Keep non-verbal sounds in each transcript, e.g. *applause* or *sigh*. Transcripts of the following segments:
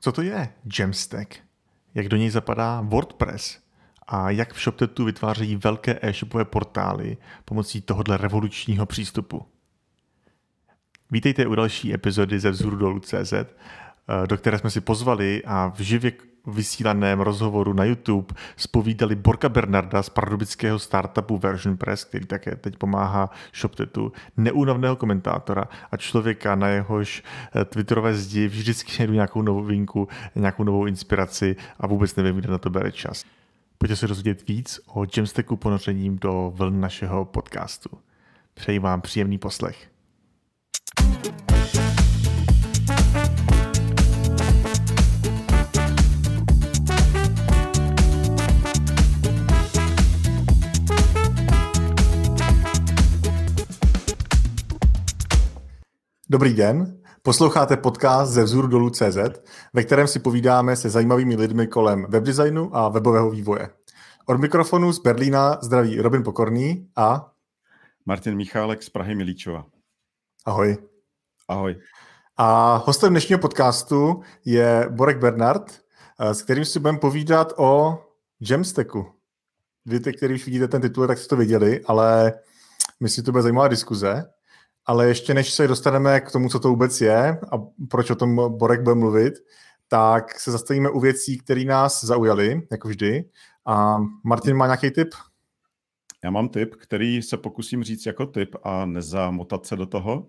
Co to je Jamstack? Jak do něj zapadá WordPress? A jak v ShopTetu vytvářejí velké e-shopové portály pomocí tohohle revolučního přístupu? Vítejte u další epizody ze vzoru dolů CZ, do které jsme si pozvali a v živě vysílaném rozhovoru na YouTube spovídali Borka Bernarda z pardubického startupu Version Press, který také teď pomáhá ShopTetu, neúnavného komentátora a člověka, na jehož eh, twitterové zdi vždycky najdu nějakou novinku, nějakou novou inspiraci a vůbec nevím, kde na to bere čas. Pojďte se dozvědět víc o Jamstacku ponořením do vln našeho podcastu. Přeji vám příjemný poslech. Dobrý den, posloucháte podcast ze vzoru dolů CZ, ve kterém si povídáme se zajímavými lidmi kolem webdesignu a webového vývoje. Od mikrofonu z Berlína zdraví Robin Pokorný a Martin Michálek z Prahy Milíčova. Ahoj. Ahoj. A hostem dnešního podcastu je Borek Bernard, eh, s kterým si budeme povídat o Jamstacku. Vy, který už vidíte ten titul, tak jste to viděli, ale myslím, že to bude zajímavá diskuze. Ale ještě než se dostaneme k tomu, co to vůbec je a proč o tom Borek bude mluvit, tak se zastavíme u věcí, které nás zaujaly, jako vždy. A Martin má nějaký tip? Já mám tip, který se pokusím říct jako tip a nezamotat se do toho.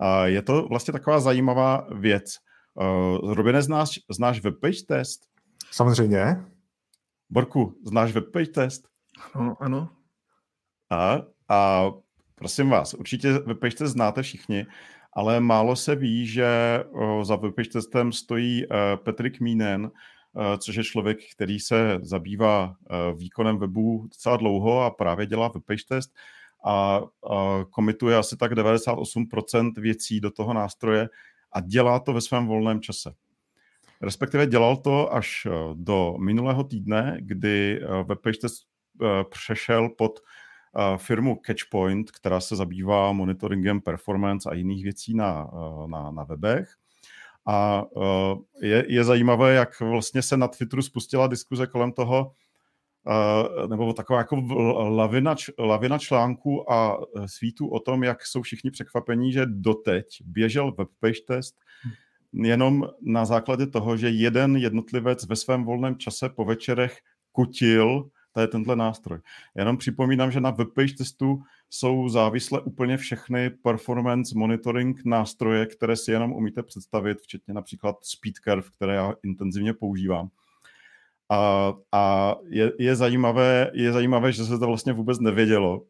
A je to vlastně taková zajímavá věc. Uh, Robine, znáš, znáš webpage test? Samozřejmě. Borku, znáš webpage test? No, ano. A, a Prosím vás, určitě webpage znáte všichni, ale málo se ví, že za webpage testem stojí e, Petrik Mínen, e, což je člověk, který se zabývá e, výkonem webu docela dlouho a právě dělá webpage test a, komituje asi tak 98% věcí do toho nástroje a dělá to ve svém volném čase. Respektive dělal to až do minulého týdne, kdy webpage test přešel pod firmu Catchpoint, která se zabývá monitoringem performance a jiných věcí na, na, na webech. A je, je zajímavé, jak vlastně se na Twitteru spustila diskuze kolem toho, nebo taková jako lavina, lavina článků a svítů o tom, jak jsou všichni překvapení, že doteď běžel webpage test jenom na základě toho, že jeden jednotlivec ve svém volném čase po večerech kutil to je tenhle nástroj. Jenom připomínám, že na webpage testu jsou závislé úplně všechny performance monitoring nástroje, které si jenom umíte představit, včetně například SpeedCurve, které já intenzivně používám. A, a je, je, zajímavé, je zajímavé, že se to vlastně vůbec nevědělo.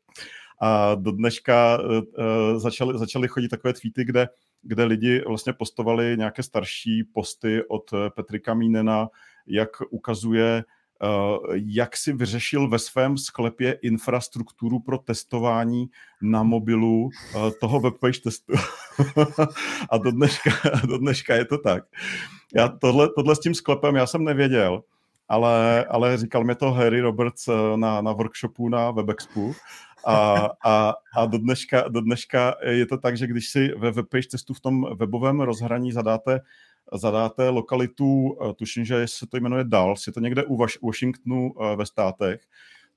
A do dneška uh, začaly, začaly chodit takové tweety, kde, kde lidi vlastně postovali nějaké starší posty od Petrika Mínena, jak ukazuje jak si vyřešil ve svém sklepě infrastrukturu pro testování na mobilu eh, toho webpage testu. *laughs* a do dneška, *laughs* do dneška je to tak. Já tohle, tohle s tím sklepem já jsem nevěděl, ale, ale říkal mi to Harry Roberts eh, na, na workshopu na WebExpu. A, a, a do, dneška, do dneška je to tak, že když si ve webpage testu v tom webovém rozhraní zadáte zadáte lokalitu, eh, tuším, že se to jmenuje Dals, je to někde u Washingtonu eh, ve státech,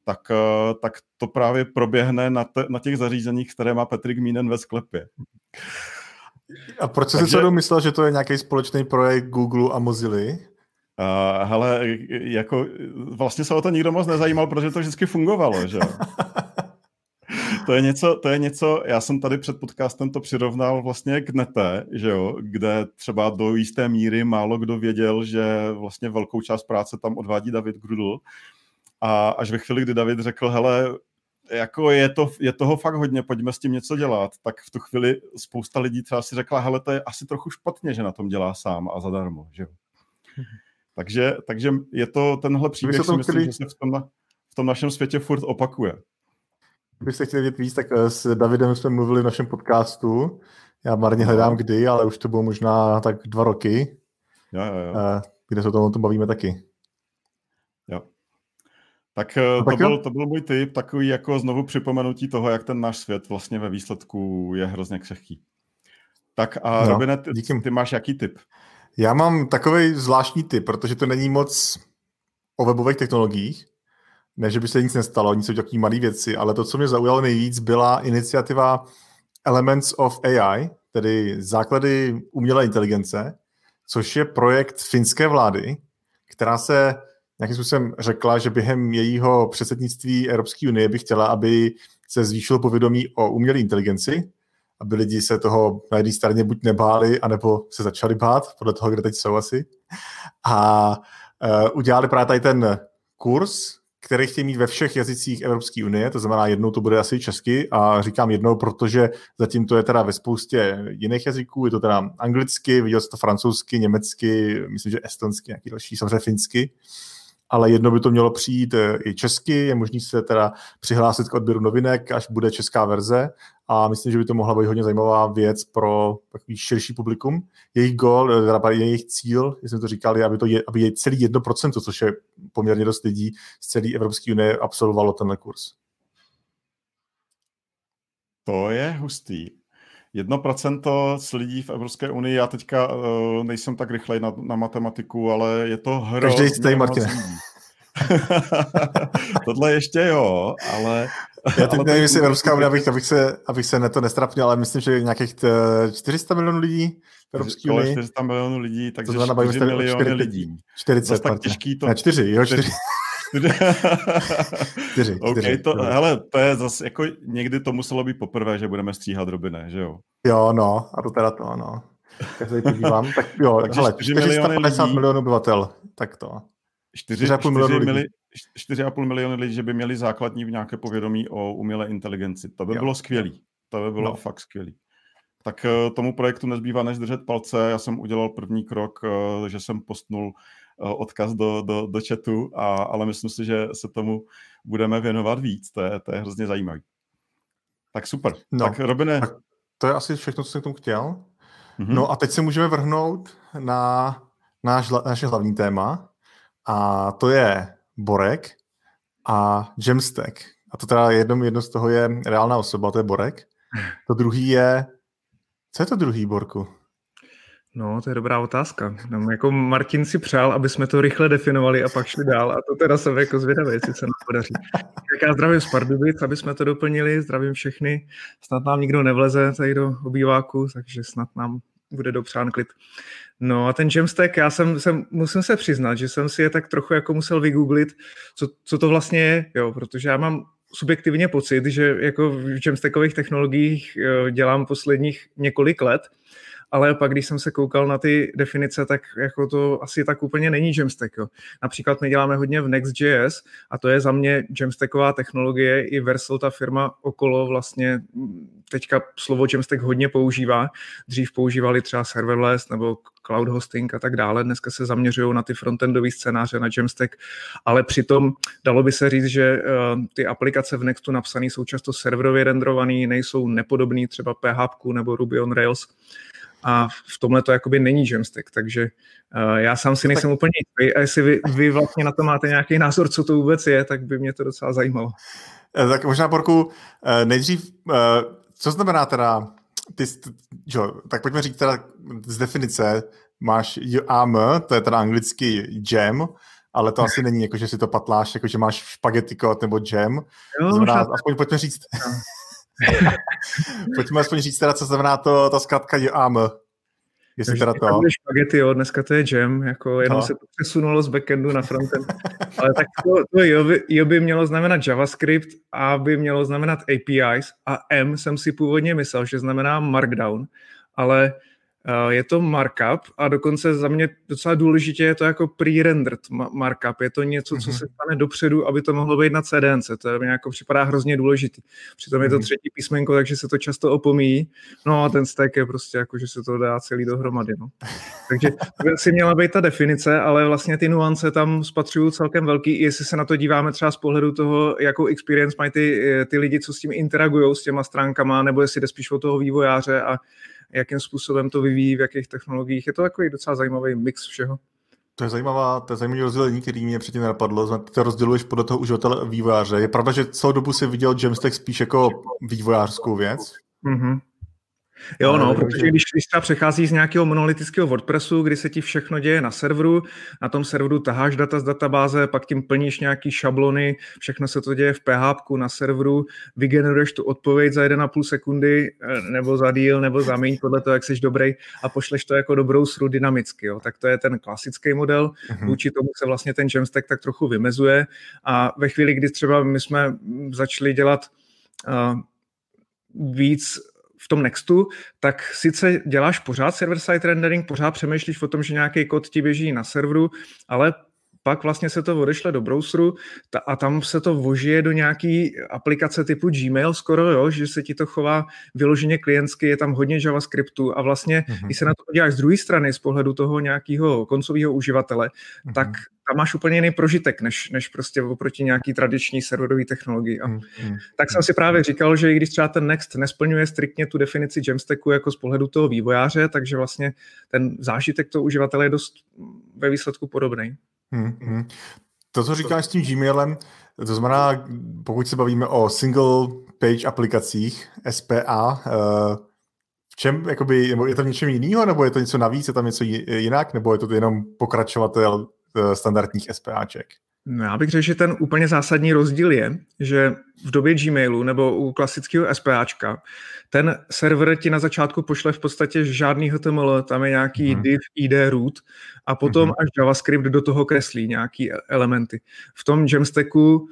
tak, eh, tak to právě proběhne na, te, na těch zařízeních, které má Patrick Mínen ve sklepě. A proč jsi Takže... si myslel, že to je nějaký společný projekt Google a Mozilla? Uh, hele, jako vlastně se o to nikdo moc nezajímal, protože to vždycky fungovalo, že *laughs* to je něco, to je něco, já jsem tady před podcastem to přirovnal vlastně k nete, že jo, kde třeba do jisté míry málo kdo věděl, že vlastně velkou část práce tam odvádí David Grudl. A až ve chvíli, kdy David řekl, hele, jako je, to, je toho fakt hodně, pojďme s tím něco dělat, tak v tu chvíli spousta lidí třeba si řekla, hele, to je asi trochu špatně, že na tom dělá sám a zadarmo, že jo. *laughs* Takže, takže je to tenhle příběh, si myslím, že se v tom, v tom našem světě furt opakuje. Kdybyste chtěli vědět víc, tak eh, s Davidem jsme mluvili v našem podcastu. Já marně hledám kdy, ale už to bylo možná tak dva roky. Jo, jo, jo. Eh, kde se o tom, o tom bavíme taky. Jo. Tak, eh, to, tak byl, to byl můj tip, takový jako znovu připomenutí toho, jak ten náš svět vlastně ve výsledku je hrozně křehký. Tak a no, Robine, ty, ty máš jaký tip? Já mám takový zvláštní typ, protože to není moc o webových technologiích, ne, že by se nic nestalo, nic jsou takové malé věci, ale to, co mě zaujalo nejvíc, byla iniciativa Elements of AI, tedy základy umělé inteligence, což je projekt finské vlády, která se nějakým způsobem řekla, že během jejího předsednictví Evropské unie by chtěla, aby se zvýšilo povědomí o umělé inteligenci, aby lidi se toho na jedné straně buď nebáli, anebo se začali bát, podle toho, kde teď jsou asi. A uh, udělali právě tady ten kurz, který chtějí mít ve všech jazycích Evropské unie, to znamená jednou to bude asi česky a říkám jednou, protože zatím to je teda ve spoustě jiných jazyků, je to teda anglicky, viděl jsi to francouzsky, německy, myslím, že estonsky, nějaký další, samozřejmě finsky. Uh, ale jedno by to mělo přijít eh, i česky, je možný se teda přihlásit k odběru novinek, až bude česká verze a myslím, že by to mohla být hodně zajímavá věc pro takový širší publikum. Jejich gol, eh, teda jejich cíl, jak jsme to říkali, aby, to je, aby je celý 1%, což je poměrně dost lidí z celé Evropské unie, absolvovalo tenhle kurz. To je hustý. Jedno procento z lidí v Evropské unii, já teďka uh, nejsem tak rychlej na, na matematiku, ale je to hrozně Každý stej, Martin. *laughs* Tohle ještě jo, ale... Já teď nevím, jestli Evropská unie, abych, abych, se, abych se neto nestrapnil, ale myslím, že nějakých 400 eh, milionů lidí v Evropské unii. 400 milionů lidí, takže to znamená, 4 miliony 40, lidí. 40, tak těžký to... Ne, 4, jo, 4. *laughs* čtyři, okay, čtyři, to, čtyři. hele, to je zase, jako někdy to muselo být poprvé, že budeme stříhat Robine, že jo? Jo, no, a to teda to, no. Já se podívám, tak jo, *laughs* Takže hele, 450 lidí, milionů obyvatel, tak to. 4,5 milionů lidí. 4,5 miliony lidí, že by měli základní nějaké povědomí o umělé inteligenci. To by jo. bylo skvělý. To by bylo no. fakt skvělý. Tak eh, tomu projektu nezbývá než držet palce. Já jsem udělal první krok, eh, že jsem postnul odkaz do, do, do chatu, a, ale myslím si, že se tomu budeme věnovat víc. To je, to je hrozně zajímavý. Tak super. No, tak Robine... Tak to je asi všechno, co jsem k tomu chtěl. Mm-hmm. No a teď se můžeme vrhnout na náš, naše hlavní téma a to je Borek a Jamstack. A to teda jedno, jedno z toho je reálná osoba, to je Borek. To druhý je... Co je to druhý, Borku? No, to je dobrá otázka. No, jako Martin si přál, aby jsme to rychle definovali a pak šli dál a to teda jsem jako zvědavý, jestli se nám podaří. Tak já zdravím z Pardubic, aby jsme to doplnili, zdravím všechny. Snad nám nikdo nevleze tady do obýváku, takže snad nám bude dopřán klid. No a ten Jamstack, já jsem, jsem, musím se přiznat, že jsem si je tak trochu jako musel vygooglit, co, co to vlastně je, jo, protože já mám subjektivně pocit, že jako v Jamstackových technologiích dělám posledních několik let ale pak, když jsem se koukal na ty definice, tak jako to asi tak úplně není Jamstack. Jo. Například my děláme hodně v Next.js a to je za mě Jamstacková technologie, i Versal, ta firma okolo vlastně teďka slovo Jamstack hodně používá. Dřív používali třeba serverless nebo cloud hosting a tak dále. Dneska se zaměřují na ty frontendové scénáře, na Jamstack, ale přitom dalo by se říct, že uh, ty aplikace v Nextu napsané jsou často serverově renderované, nejsou nepodobný třeba PHP nebo Ruby on Rails a v tomhle to jakoby není Jamstack, takže uh, já sám si nejsem tak... úplně jistý a jestli vy, vy vlastně na to máte nějaký názor, co to vůbec je, tak by mě to docela zajímalo. Eh, tak možná, Borku, eh, nejdřív, co znamená teda, ty, jo, tak pojďme říct teda z definice, máš JAM, to je teda anglicky jam, ale to asi není jako, že si to patláš, jako že máš špagety kód nebo jam. Jo, znamená, aspoň pojďme říct. No. *laughs* Pojďme aspoň říct teda, co znamená to, ta zkrátka JAM. Jestli teda to. Špagety, jo, dneska to je jam, jako jenom no. se to přesunulo z backendu na frontend. *laughs* Ale tak to, to jo, by, jo by mělo znamenat JavaScript, A by mělo znamenat APIs a M jsem si původně myslel, že znamená Markdown, ale je to markup a dokonce za mě docela důležitě je to jako pre-rendered markup. Je to něco, co mhm. se stane dopředu, aby to mohlo být na CDNC. To mi jako připadá hrozně důležitý. Přitom je to mhm. třetí písmenko, takže se to často opomíjí. No a ten stack je prostě jako, že se to dá celý dohromady. No. Takže to by asi měla být ta definice, ale vlastně ty nuance tam spatřují celkem velký, jestli se na to díváme třeba z pohledu toho, jakou experience mají ty, ty lidi, co s tím interagují s těma stránkama, nebo jestli jde spíš o toho vývojáře a jakým způsobem to vyvíjí, v jakých technologiích. Je to takový docela zajímavý mix všeho. To je zajímavá, to je zajímavý rozdělení, který mě předtím nenapadlo. Ty to rozděluješ podle toho uživatele vývojáře. Je pravda, že celou dobu si viděl Jamstack spíš jako vývojářskou věc? Mm-hmm. Jo, no, protože když, když třeba přechází z nějakého monolitického WordPressu, kdy se ti všechno děje na serveru, na tom serveru taháš data z databáze, pak tím plníš nějaký šablony, všechno se to děje v PHP na serveru, vygeneruješ tu odpověď za 1,5 sekundy, eh, nebo za díl, nebo za méně, podle toho, jak jsi dobrý, a pošleš to jako dobrou sru dynamicky. Jo. Tak to je ten klasický model, uh-huh. vůči tomu se vlastně ten Jamstack tak trochu vymezuje a ve chvíli, kdy třeba my jsme začali dělat uh, víc v tom Nextu, tak sice děláš pořád server-side rendering, pořád přemýšlíš o tom, že nějaký kód ti běží na serveru, ale pak vlastně se to odešle do browseru ta, a tam se to vožije do nějaký aplikace typu Gmail skoro, jo, že se ti to chová vyloženě klientsky, je tam hodně JavaScriptu a vlastně, mm-hmm. když se na to podíváš z druhé strany, z pohledu toho nějakého koncového uživatele, mm-hmm. tak tam máš úplně jiný prožitek, než, než prostě oproti nějaký tradiční serverové technologii. A mm-hmm. tak jsem si právě říkal, že i když třeba ten Next nesplňuje striktně tu definici Jamstacku jako z pohledu toho vývojáře, takže vlastně ten zážitek toho uživatele je dost ve výsledku podobný. Hmm, To, co říkáš s tím Gmailem, to znamená, pokud se bavíme o single page aplikacích, SPA, eh, v čem, jakoby, nebo je to něčem jiného, nebo je to něco navíc, je tam něco jinak, nebo je to jenom pokračovatel eh, standardních SPAček? No, já bych řekl, že ten úplně zásadní rozdíl je, že v době Gmailu nebo u klasického SPAčka ten server ti na začátku pošle v podstatě žádný HTML, tam je nějaký hmm. div, id, root a potom hmm. až JavaScript do toho kreslí nějaký e- elementy. V tom Jamstacku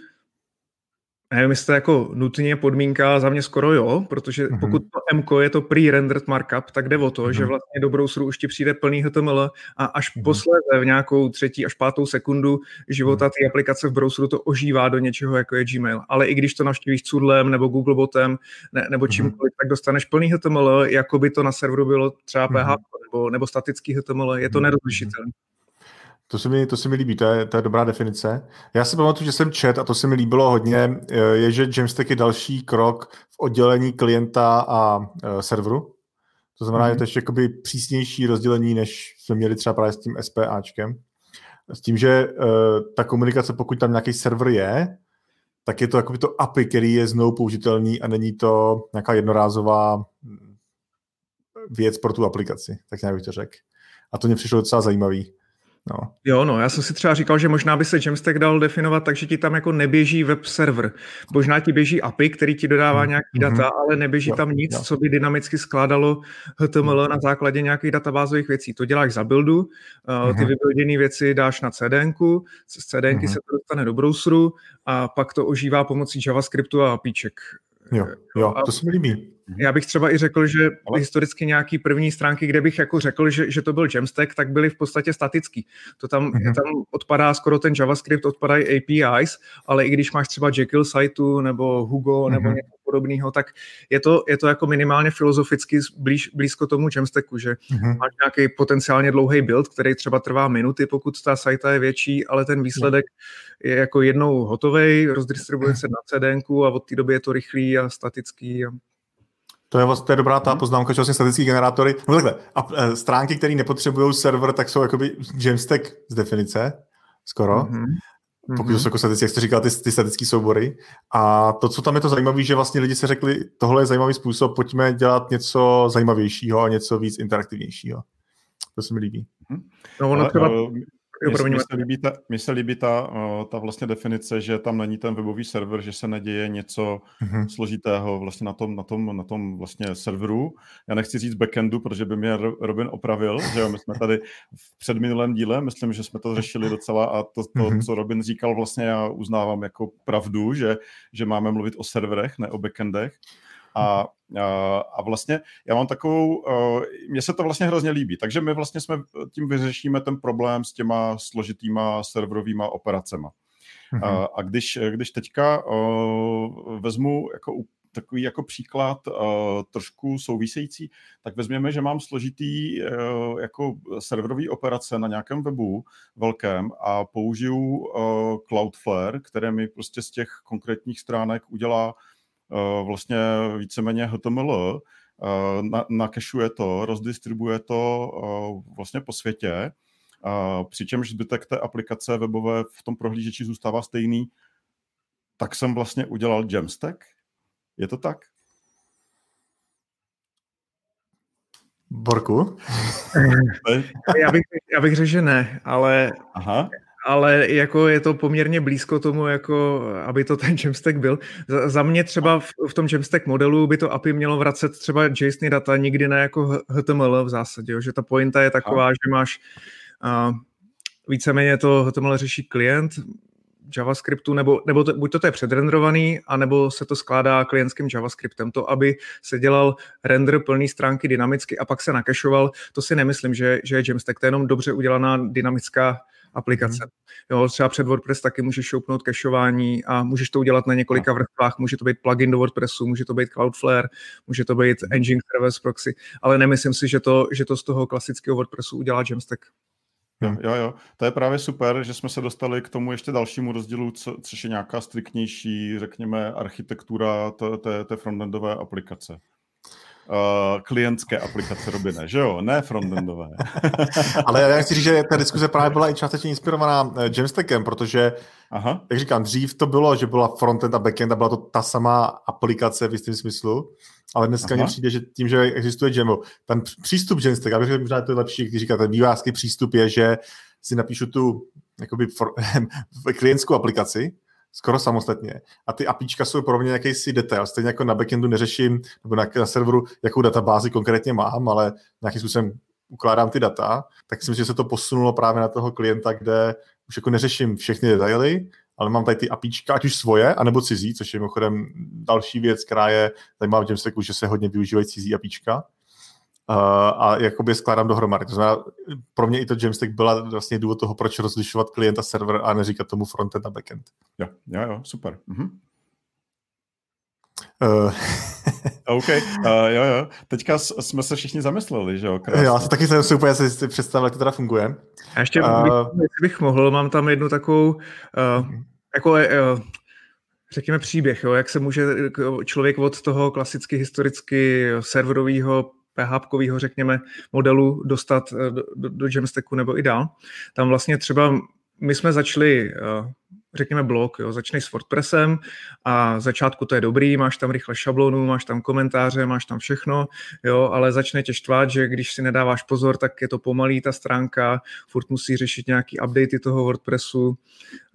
nevím, jestli to je jako nutně podmínka, za mě skoro jo, protože mm-hmm. pokud to M je to pre-rendered markup, tak jde o to, mm-hmm. že vlastně do browseru už ti přijde plný HTML a až mm-hmm. posledně v nějakou třetí až pátou sekundu života té aplikace v browseru to ožívá do něčeho, jako je Gmail. Ale i když to navštívíš Cudlem nebo Googlebotem ne, nebo mhm. čímkoliv, tak dostaneš plný HTML, jako by to na serveru bylo třeba PHP nebo, nebo statický HTML, je to mm-hmm. nerozlišitelné. To se mi, to se mi líbí, to je, to je dobrá definice. Já si pamatuju, že jsem čet, a to se mi líbilo hodně, je, že Jamstack je další krok v oddělení klienta a uh, serveru. To znamená, mm-hmm. je to ještě jakoby přísnější rozdělení, než jsme měli třeba právě s tím SPAčkem. S tím, že uh, ta komunikace, pokud tam nějaký server je, tak je to jakoby to API, který je znovu použitelný a není to nějaká jednorázová věc pro tu aplikaci, tak nějak bych to řekl. A to mě přišlo docela zajímavý. No. Jo, no, já jsem si třeba říkal, že možná by se Jamstack dal definovat tak, že ti tam jako neběží web server. Možná ti běží API, který ti dodává mm nějaký mm-hmm. data, ale neběží jo, tam nic, jo. co by dynamicky skládalo HTML na základě nějakých databázových věcí. To děláš za buildu, uh, mm-hmm. ty vybuilděné věci dáš na CDNku, z CDNky mm-hmm. se to dostane do browseru a pak to ožívá pomocí JavaScriptu a APIček. Jo, jo, to se mi líbí. Já bych třeba i řekl, že Ale... historicky nějaký první stránky, kde bych jako řekl, že, že to byl Jamstack, tak byly v podstatě statický. To tam, mm-hmm. tam odpadá skoro ten JavaScript, odpadají APIs, ale i když máš třeba Jekyll site nebo Hugo mm-hmm. nebo něco podobného, tak je to, je to jako minimálně filozoficky blíž, blízko tomu Jamstacku, že mm-hmm. máš nějaký potenciálně dlouhý build, který třeba trvá minuty, pokud ta sajta je větší, ale ten výsledek mm. je jako jednou hotový, rozdistribuje se na CDNku a od té doby je to rychlý a statický. A to je, vlastně, to je dobrá ta mhm. poznámka, že vlastně statické generátory, no takhle, a e, stránky, které nepotřebují server, tak jsou jakoby Jamstack z definice, skoro. Mm-hmm. Pokud mm-hmm. jsou jako statické, jak jste říkal, ty, ty statické soubory. A to, co tam je to zajímavé, že vlastně lidi se řekli, tohle je zajímavý způsob, pojďme dělat něco zajímavějšího a něco víc interaktivnějšího. To se mi líbí. No, ono třeba... Mně se líbí, ta, mně se líbí ta, ta vlastně definice, že tam není ten webový server, že se neděje něco mm-hmm. složitého vlastně na tom, na, tom, na tom vlastně serveru. Já nechci říct backendu, protože by mě Robin opravil, že jo, my jsme tady v předminulém díle, myslím, že jsme to řešili docela a to, to mm-hmm. co Robin říkal, vlastně já uznávám jako pravdu, že, že máme mluvit o serverech, ne o backendech. A, a, a vlastně já mám takovou, mně se to vlastně hrozně líbí, takže my vlastně jsme tím vyřešíme ten problém s těma složitýma serverovýma operacema. Mm-hmm. A, a když, když teďka uh, vezmu jako takový jako příklad uh, trošku související, tak vezměme, že mám složitý uh, jako serverový operace na nějakém webu velkém a použiju uh, Cloudflare, které mi prostě z těch konkrétních stránek udělá vlastně víceméně HTML, eh, na, nakešuje to, rozdistribuje to eh, vlastně po světě, přičemž zbytek té aplikace webové v tom prohlížeči zůstává stejný, tak jsem vlastně udělal Jamstack. Je to tak? Borku? *laughs* já, bych, já bych řekl, že ne, ale Aha ale jako je to poměrně blízko tomu, jako aby to ten Jamstack byl. Za, za mě třeba v, v tom Jamstack modelu by to API mělo vracet třeba JSON data, nikdy ne jako HTML v zásadě, jo, že ta pointa je taková, že máš uh, víceméně to HTML řeší klient, JavaScriptu, nebo, nebo to, buď to, to je předrenderovaný, anebo se to skládá klientským JavaScriptem. To, aby se dělal render plný stránky dynamicky a pak se nakešoval, to si nemyslím, že, že je Jamstack. To je jenom dobře udělaná dynamická aplikace. Mm. Jo, třeba před WordPress taky můžeš šoupnout cacheování a můžeš to udělat na několika no. vrstvách. Může to být plugin do WordPressu, může to být Cloudflare, může to být mhm. Engine Service Proxy, ale nemyslím si, že to, že to z toho klasického WordPressu udělá Jamstack. Jo, jo, jo, to je právě super, že jsme se dostali k tomu ještě dalšímu rozdílu, co, což je nějaká striktnější, řekněme, architektura té, té frontendové aplikace uh, klientské aplikace, Robine, že jo? Ne frontendové. *laughs* Ale já chci říct, že ta diskuze právě byla i částečně inspirovaná eh, Jamstackem, protože, Aha. jak říkám, dřív to bylo, že byla frontend a backend a byla to ta samá aplikace v jistém smyslu, ale dneska mně přijde, že tím, že existuje Jaml, ten přístup Jamstack, já bych řekl, možná to je lepší, když říkáte, vývářský přístup je, že si napíšu tu jakoby for, *laughs* klientskou aplikaci, skoro samostatně. A ty apíčka jsou pro mě jakýsi detail. Stejně jako na backendu neřeším, nebo na, na serveru, jakou databázi konkrétně mám, ale nějakým způsobem ukládám ty data, tak si myslím, že se to posunulo právě na toho klienta, kde už jako neřeším všechny detaily, ale mám tady ty apíčka, ať už svoje, anebo cizí, což je mimochodem další věc, která je zajímavá v Jamstacku, že se hodně využívají cizí apíčka uh, a jakoby skládám dohromady. To znamená, pro mě i to Jamstack byla vlastně důvod toho, proč rozlišovat klient a server a neříkat tomu frontend a backend. Jo, jo, jo, super. Mhm. Uh. OK, uh, jo, jo. Teďka jsme se všichni zamysleli, že jo? Krásně. Já se taky jsem si úplně si představil, jak to teda funguje. A ještě uh, bych, bych mohl, mám tam jednu takovou, uh, jako uh, řekněme příběh, jo, jak se může člověk od toho klasicky historicky serverového PHP, řekněme, modelu dostat eh, do, do, do Jamstacku nebo i dál. Tam vlastně třeba my jsme začali eh, řekněme blok, jo, začneš s WordPressem a začátku to je dobrý, máš tam rychle šablonu, máš tam komentáře, máš tam všechno, jo, ale začne tě štvat, že když si nedáváš pozor, tak je to pomalý ta stránka, furt musí řešit nějaký updaty toho WordPressu,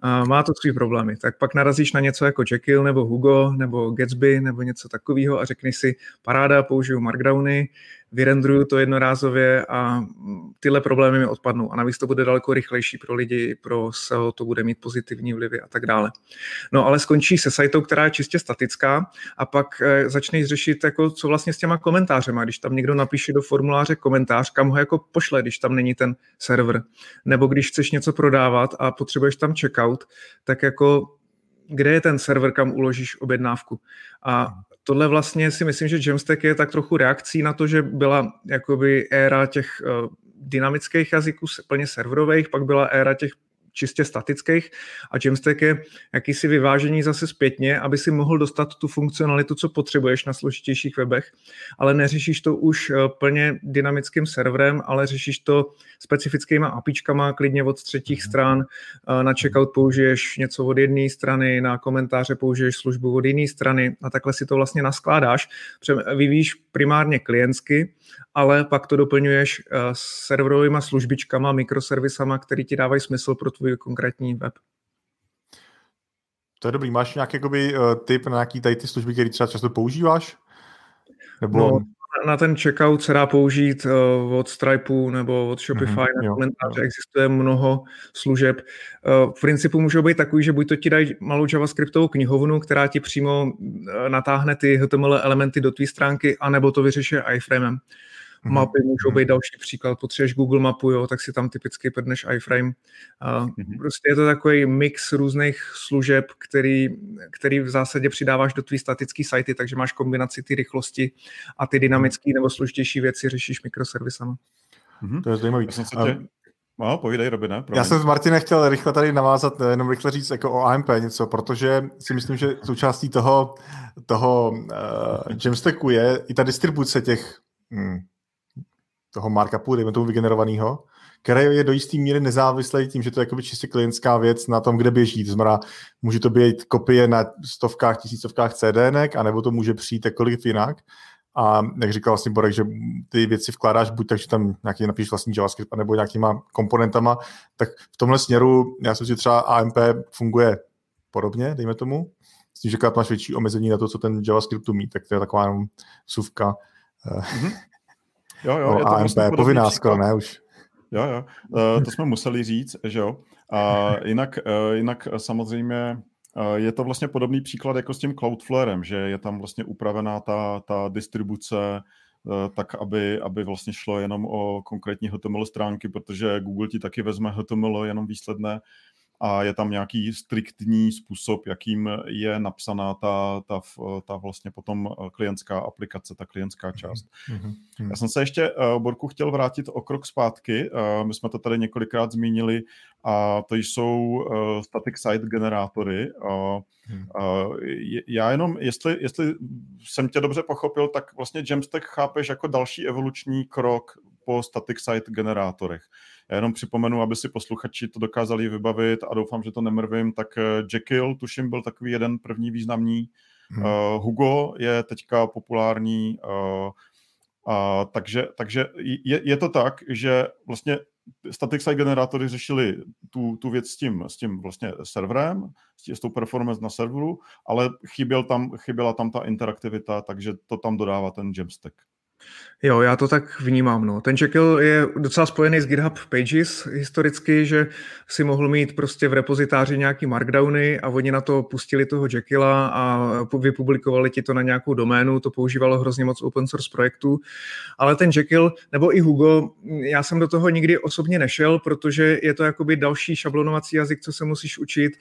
a má to svý problémy. Tak pak narazíš na něco jako Jekyll nebo Hugo nebo Gatsby nebo něco takového a řekneš si, paráda, použiju markdowny, vyrendruju to jednorázově a tyhle problémy mi odpadnou. A navíc to bude daleko rychlejší pro lidi, pro SEO to bude mít pozitivní vlivy a tak dále. No ale skončí se sajtou, která je čistě statická a pak eh, začneš řešit, jako, co vlastně s těma komentářema. Když tam někdo napíše do formuláře komentář, kam ho jako pošle, když tam není ten server. Nebo když chceš něco prodávat a potřebuješ tam checkout, tak jako kde je ten server, kam uložíš objednávku. A tohle vlastně si myslím, že Jamstack je tak trochu reakcí na to, že byla jakoby éra těch uh, dynamických jazyků, plně serverových, pak byla éra těch čistě statických a Jamstack je jakýsi vyvážení zase zpětně, aby si mohl dostat tu funkcionalitu, co potřebuješ na složitějších webech, ale neřešíš to už eh, plně dynamickým serverem, ale řešíš to specifickýma apičkama, klidně od třetích mhm. stran. Eh, na checkout použiješ něco od jedné strany, na komentáře použiješ službu od jiné strany a takhle si to vlastně naskládáš. Vyvíjíš primárně klientsky, ale pak to doplňuješ eh, s serverovými službičkama, mikroservisama, který ti dávají smysl pro tvůj konkrétní web. To je dobrý. Máš nějaký jakoby, tip na nějaký tady ty služby, které třeba často používáš? Nebo... No, na ten checkout se dá použít uh, od Stripe nebo od Shopify mm-hmm, na komentáře. Existuje mnoho služeb. Uh, v principu můžou být takový, že buď to ti dají malou javascriptovou knihovnu, která ti přímo uh, natáhne ty HTML elementy do tvé stránky, anebo to vyřeší iframem. Mm-hmm. Mapy můžou být další příklad. Potřebuješ Google mapu, jo, tak si tam typicky prdneš iframe. A mm-hmm. Prostě je to takový mix různých služeb, který, který v zásadě přidáváš do tvý statické sajty, takže máš kombinaci ty rychlosti a ty dynamické nebo složitější věci řešíš mikroservisama. Mm-hmm. To je zajímavý. Já jsem se tě... No, povídej, Robine. Já jsem s Martinem chtěl rychle tady navázat, jenom rychle říct jako o AMP něco, protože si myslím, že součástí toho, toho uh, Jamstacku je i ta distribuce těch hmm, toho markupu, dejme tomu vygenerovaného, který je do jisté míry nezávislý tím, že to je jakoby čistě klientská věc na tom, kde běží. To znamená, může to být kopie na stovkách, tisícovkách CDNek, anebo to může přijít jakkoliv jinak. a jak říkal vlastně Borek, že ty věci vkládáš buď tak, že tam nějaký napíš vlastní JavaScript, nebo nějakýma komponentama, tak v tomhle směru já si myslím, že třeba AMP funguje podobně, dejme tomu, s tím, že máš větší omezení na to, co ten JavaScript umí, tak to je taková jenom suvka. Mm-hmm. Jo, jo, je to AMP, vlastně povinná skoro, ne už. Jo, jo, uh, to jsme museli říct, že jo. A jinak, uh, jinak samozřejmě je to vlastně podobný příklad jako s tím Cloudflarem, že je tam vlastně upravená ta, ta distribuce eh, tak, aby, aby vlastně šlo jenom o konkrétní HTML stránky, protože Google ti taky vezme HTML jenom výsledné a je tam nějaký striktní způsob, jakým je napsaná ta, ta, ta vlastně potom eh, klientská aplikace, ta klientská mhm, část. Mm-hmm. Já jsem se ještě, uh, Borku, chtěl vrátit o krok zpátky. Uh, my jsme to tady několikrát zmínili a to jsou static site generátory. Uh, já jenom, jestli, jestli jsem tě dobře pochopil, tak vlastně Jamstack chápeš jako další evoluční krok po static site generátorech. Já jenom připomenu, aby si posluchači to dokázali vybavit a doufám, že to nemrvím, tak eh, Jekyll, tuším, byl takový jeden první významný. Hmm. Uh, Hugo je teďka populární, uh, uh, takže, takže je, je to tak, že vlastně static site generátory řešili tu, tu věc s tím, s tím vlastně serverem, s, tím, s tou performance na serveru, ale chyběl tam, chyběla tam ta interaktivita, takže to tam dodává ten Jamstack. Jo, já to tak vnímám. No. Ten Jekyll je docela spojený s GitHub Pages historicky, že si mohl mít prostě v repozitáři nějaký markdowny a oni na to pustili toho Jekylla a vypublikovali ti to na nějakou doménu, to používalo hrozně moc open source projektů. Ale ten Jekyll, nebo i Hugo, já jsem do toho nikdy osobně nešel, protože je to jakoby další šablonovací jazyk, co se musíš učit.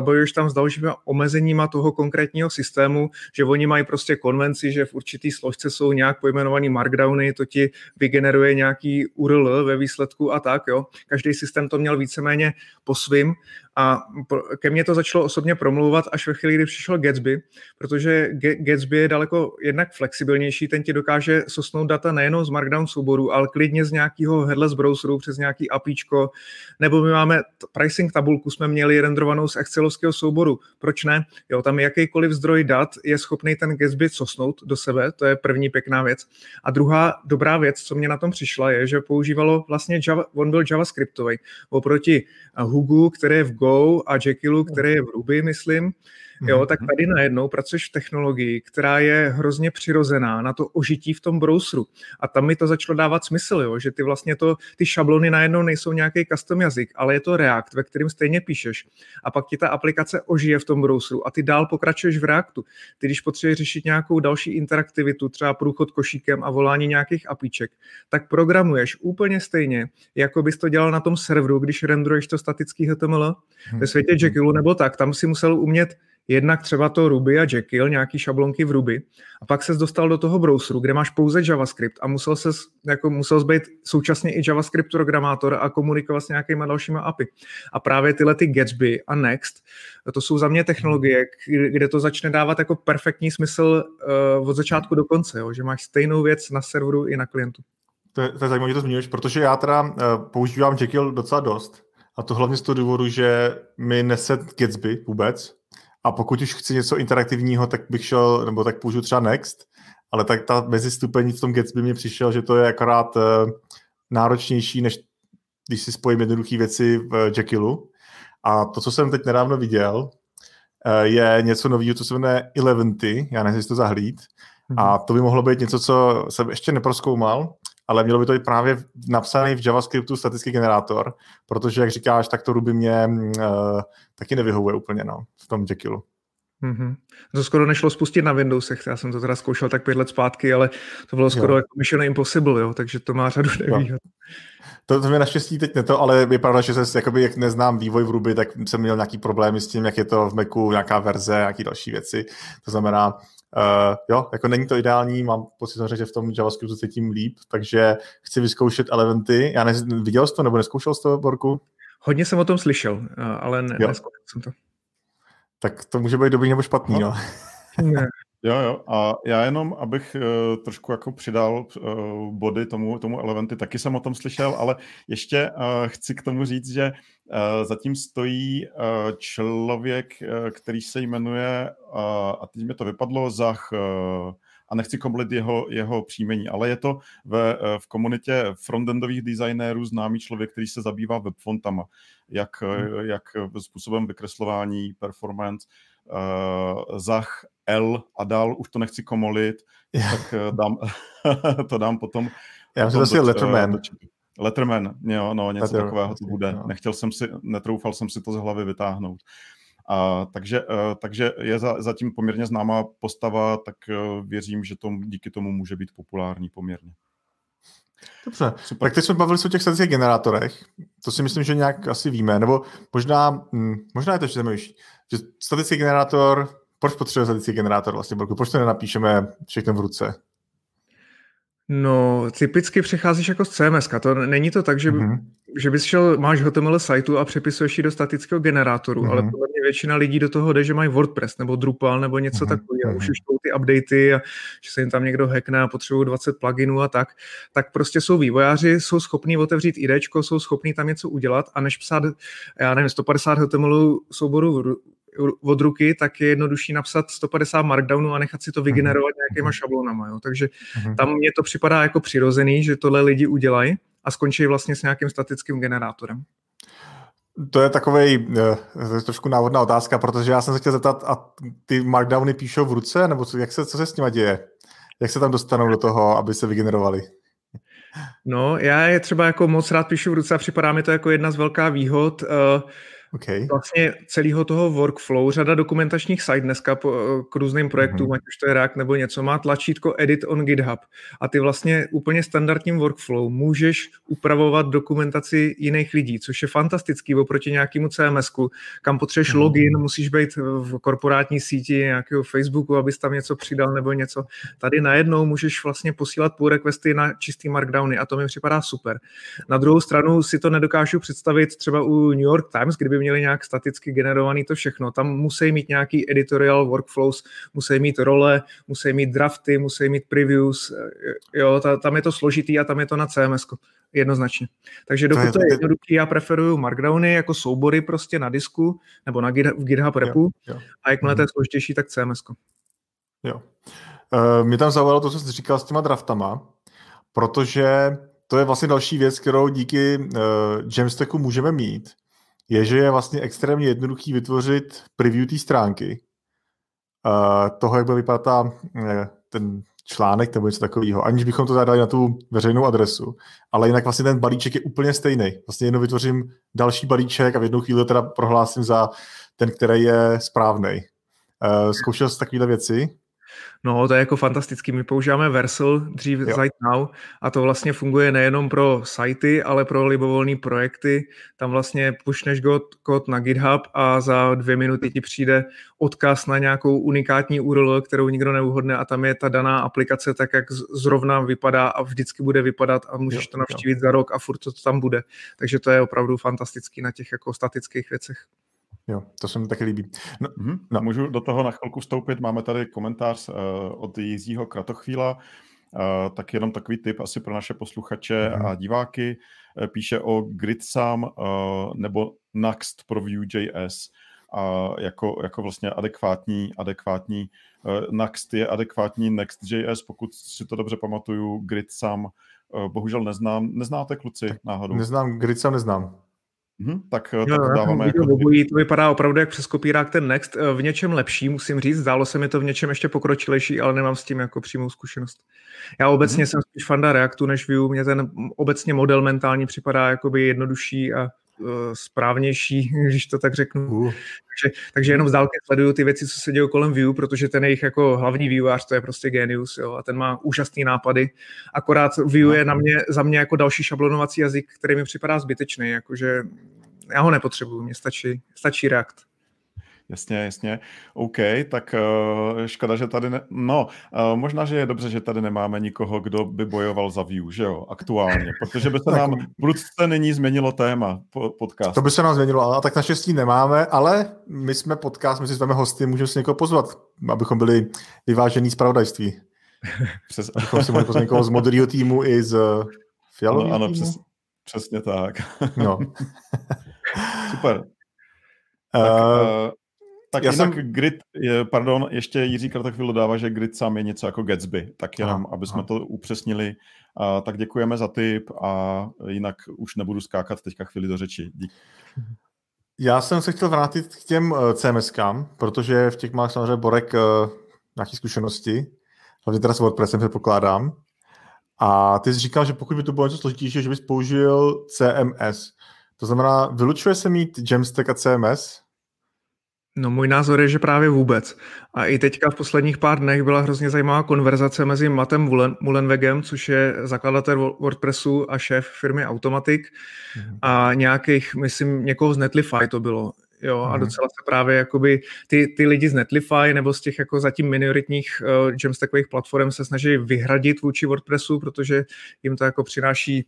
Bojuješ tam s dalšími omezeníma toho konkrétního systému, že oni mají prostě konvenci, že v určitý složce jsou nějak pojmenovaný markdowny, to ti vygeneruje nějaký URL ve výsledku a tak, jo. Každý systém to měl víceméně po svým a ke mně to začalo osobně promlouvat až ve chvíli, kdy přišel Gatsby, protože Gatsby je daleko jednak flexibilnější, ten ti dokáže sosnout data nejenom z Markdown souboru, ale klidně z nějakého headless browseru přes nějaký APIčko, nebo my máme pricing tabulku, jsme měli renderovanou z Excelovského souboru. Proč ne? Jo, tam jakýkoliv zdroj dat je schopný ten Gatsby sosnout do sebe, to je první pěkná věc. A druhá dobrá věc, co mě na tom přišla, je, že používalo vlastně Java, on byl JavaScriptový, oproti Hugu, který je v Go Go a Jekyllu, který je v Ruby, myslím, Jo, tak mhm. tady najednou pracuješ v technologii, která je hrozně přirozená na to ožití v tom browseru. A tam mi to začalo dávat smysl, jo, že ty vlastně to, ty šablony najednou nejsou nějaký custom jazyk, ale je to React, ve kterým stejně píšeš. A pak ti ta aplikace ožije v tom browseru a ty dál pokračuješ v Reactu. Ty, když potřebuješ řešit nějakou další interaktivitu, třeba průchod košíkem a volání nějakých apíček, tak programuješ úplně stejně, jako bys to dělal na tom serveru, když renderuješ to statický HTML. Ve světě Jekyllu nebo tak, tam si musel umět jednak třeba to Ruby a Jekyll, nějaký šablonky v Ruby, a pak ses dostal do toho browseru, kde máš pouze JavaScript a musel ses, jako musel být současně i JavaScript programátor a komunikovat s nějakýma dalšíma API. A právě tyhle ty Gatsby a Next, to jsou za mě technologie, kde to začne dávat jako perfektní smysl uh, od začátku do konce, jo? že máš stejnou věc na serveru i na klientu. To je, to je zajímavé, že to zmiňuješ, protože já teda uh, používám Jekyll docela dost, a to hlavně z toho důvodu, že mi nese Gatsby vůbec, a pokud už chci něco interaktivního, tak bych šel, nebo tak použiju třeba Next, ale tak ta mezistupení v tom Gatsby mi přišel, že to je akorát uh, náročnější, než když si spojím jednoduché věci v Jekyllu. A to, co jsem teď nedávno viděl, uh, je něco nového, co se jmenuje Eleventy, já nevím, jestli to zahlíd. Mm-hmm. A to by mohlo být něco, co jsem ještě neproskoumal, ale mělo by to být právě napsaný v JavaScriptu statický generátor, protože, jak říkáš, tak to Ruby mě uh, taky nevyhovuje úplně no, v tom Jekyllu. Mm-hmm. To skoro nešlo spustit na Windowsech, já jsem to teda zkoušel tak pět let zpátky, ale to bylo skoro jo. jako Mission Impossible, jo, takže to má řadu nevýhod. To, to mě naštěstí teď ne to, ale je pravda, že se, jakoby, jak neznám vývoj v Ruby, tak jsem měl nějaký problémy s tím, jak je to v Macu, nějaká verze, nějaký další věci. To znamená, Uh, jo, jako není to ideální, mám pocit, že v tom JavaScriptu se cítím líp, takže chci vyzkoušet elementy. Já ne, viděl jsi to nebo neskoušel jsi to, Borku? Hodně jsem o tom slyšel, eh, ale ne, neskoušel jsem to. Tak to může být dobrý nebo špatný, no. *laughs* Ne. Jo, jo. A já jenom, abych uh, trošku jako přidal uh, body tomu, tomu elementy, taky jsem o tom slyšel, ale ještě uh, chci k tomu říct, že uh, zatím stojí uh, člověk, uh, který se jmenuje, a teď mi to vypadlo, Zach a nechci komlit jeho, jeho příjmení, ale je to ve, eh, v komunitě frontendových designérů známý člověk, který se zabývá webfontama, jak, hmm. jak způsobem vykreslování, performance, uh, Zach L a dál, už to nechci komolit, tak dám, *laughs* to dám potom. Já myslím, že to je Letterman. Do, Letterman, jo, no, něco Letter, takového to bude. No. Nechtěl jsem si, netroufal jsem si to z hlavy vytáhnout. A, takže, uh, takže je za, zatím poměrně známá postava, tak uh, věřím, že to díky tomu může být populární poměrně. Dobře, Super. tak teď jsme bavili se o těch statických generátorech, to si myslím, že nějak asi víme, nebo možná, hm, možná je to ještě zajímavější, že statický generátor, proč potřebuje statický generátor vlastně, proč to nenapíšeme všechno v ruce? No, typicky přecházíš jako z CMS. To není to tak, že, mm-hmm. že bys šel, máš HTML sajtu a přepisuješ ji do statického generátoru, mm-hmm. ale podle mě většina lidí do toho jde, že mají WordPress nebo Drupal nebo něco mm-hmm. takového. A už už ty updaty a že se jim tam někdo hackne a potřebují 20 pluginů a tak, tak prostě jsou vývojáři, jsou schopní otevřít IDčko, jsou schopní tam něco udělat a než psát, já nevím, 150 HTML souboru od ruky, tak je jednodušší napsat 150 markdownů a nechat si to vygenerovat mm-hmm. nějakýma šablonama. Jo. Takže mm-hmm. tam mně to připadá jako přirozený, že tohle lidi udělají a skončí vlastně s nějakým statickým generátorem. To je takový uh, trošku návodná otázka, protože já jsem se chtěl zeptat, a ty markdowny píšou v ruce, nebo co, jak se, co se s nimi děje? Jak se tam dostanou do toho, aby se vygenerovali? No, já je třeba jako moc rád píšu v ruce a připadá mi to jako jedna z velká výhod. Uh, Okay. Vlastně celého toho workflow, řada dokumentačních site dneska po, k různým projektům, mm-hmm. ať už to je React nebo něco, má tlačítko Edit on GitHub a ty vlastně úplně standardním workflow můžeš upravovat dokumentaci jiných lidí, což je fantastický oproti nějakému cms kam potřebuješ mm-hmm. login, musíš být v korporátní síti nějakého Facebooku, abys tam něco přidal nebo něco. Tady najednou můžeš vlastně posílat pull requesty na čistý markdowny a to mi připadá super. Na druhou stranu si to nedokážu představit třeba u New York Times, kdyby měli nějak staticky generovaný to všechno. Tam musí mít nějaký editorial workflows, musí mít role, musí mít drafty, musí mít previews, jo, ta, tam je to složitý a tam je to na CMS jednoznačně. Takže dokud to je, jednoduchý, já preferuju Markdowny jako soubory prostě na disku nebo na GitHub, v GitHub repu jo, jo. a jakmile mm. to je mhm. složitější, tak CMS. Jo. Uh, mě tam zaujalo to, co jsi říkal s těma draftama, protože to je vlastně další věc, kterou díky uh, Jamstacku můžeme mít, je, že je vlastně extrémně jednoduchý vytvořit preview té stránky, uh, toho, jak bude vypadat uh, ten článek nebo něco takového, aniž bychom to zadali na tu veřejnou adresu. Ale jinak vlastně ten balíček je úplně stejný. Vlastně jenom vytvořím další balíček a v jednu chvíli teda prohlásím za ten, který je správný. Uh, zkoušel jsi takovéhle věci? No, to je jako fantastický. My používáme Versal, dřív jo. Site Now, a to vlastně funguje nejenom pro sajty, ale pro libovolné projekty. Tam vlastně pušneš kód na GitHub a za dvě minuty ti přijde odkaz na nějakou unikátní URL, kterou nikdo neuhodne a tam je ta daná aplikace tak, jak zrovna vypadá a vždycky bude vypadat a můžeš jo, to navštívit jo. za rok a furt to tam bude. Takže to je opravdu fantastický na těch jako statických věcech. Jo, to se mi taky líbí. No, mm-hmm. no. Můžu do toho na chvilku vstoupit. Máme tady komentář uh, od Jiřího Kratochvíla. Uh, tak jenom takový tip asi pro naše posluchače mm-hmm. a diváky. Uh, píše o GridSam uh, nebo Next pro Vue.js a jako, jako vlastně adekvátní, adekvátní uh, Next je adekvátní Next.js, pokud si to dobře pamatuju, GridSam uh, bohužel neznám. Neznáte kluci náhodou? Neznám, GridSam neznám. Hmm, tak jo, tak dáváme jako... Obojí, to vypadá opravdu jak přes kopírák ten Next. Eh, v něčem lepší, musím říct. Zdálo se mi to v něčem ještě pokročilejší, ale nemám s tím jako přímou zkušenost. Já obecně hmm. jsem spíš fanda Reactu než Vue. Mně ten obecně model mentální připadá jakoby jednodušší a správnější, *laughs* když to tak řeknu. Uh. Takže, takže jenom z dálky sleduju ty věci, co se dějí kolem Vue, protože ten jejich jako hlavní vývojář, to je prostě genius, jo, a ten má úžasné nápady. Akorát Vue je na mě, za mě jako další šablonovací jazyk, který mi připadá zbytečný, jakože já ho nepotřebuju, mě stačí, stačí React. Jasně, jasně. OK, tak uh, škoda, že tady ne... No, uh, možná, že je dobře, že tady nemáme nikoho, kdo by bojoval za view, že jo, aktuálně, protože by se *laughs* nám prudce nyní změnilo téma podcast. To by se nám změnilo, a tak naštěstí nemáme, ale my jsme podcast, my si zveme hosty, můžeme si někoho pozvat, abychom byli vyvážení zpravodajství. *laughs* Přes... Abychom si mohli pozvat někoho z modrého týmu i z fialového ano, ano, týmu. Přes, přesně tak. No. *laughs* Super. Tak, uh, Tak Já jinak jsem... Grid, pardon, ještě Jiří Kartakvil dodává, že Grid sám je něco jako Gatsby, tak jenom, aha, aby jsme aha. to upřesnili. Uh, tak děkujeme za tip a jinak už nebudu skákat teďka chvíli do řeči. Dík. Já jsem se chtěl vrátit k těm uh, CMSkám, protože v těch má samozřejmě Borek uh, nějaké zkušenosti, hlavně teda s WordPressem předpokládám. A ty jsi říkal, že pokud by to bylo něco složitější, že bys použil CMS. To znamená, vylučuje se mít Jamstack a CMS? No můj názor je, že právě vůbec. A i teďka v posledních pár dnech byla hrozně zajímavá konverzace mezi Matem Mullenwegem, což je zakladatel WordPressu a šéf firmy Automatic mm-hmm. a nějakých, myslím, někoho z Netlify to bylo. Jo, mm-hmm. a mhm. docela se právě jakoby ty, ty lidi z Netlify nebo z těch jako zatím minoritních uh, Jamstackových platform se snaží vyhradit vůči WordPressu, protože jim to jako přináší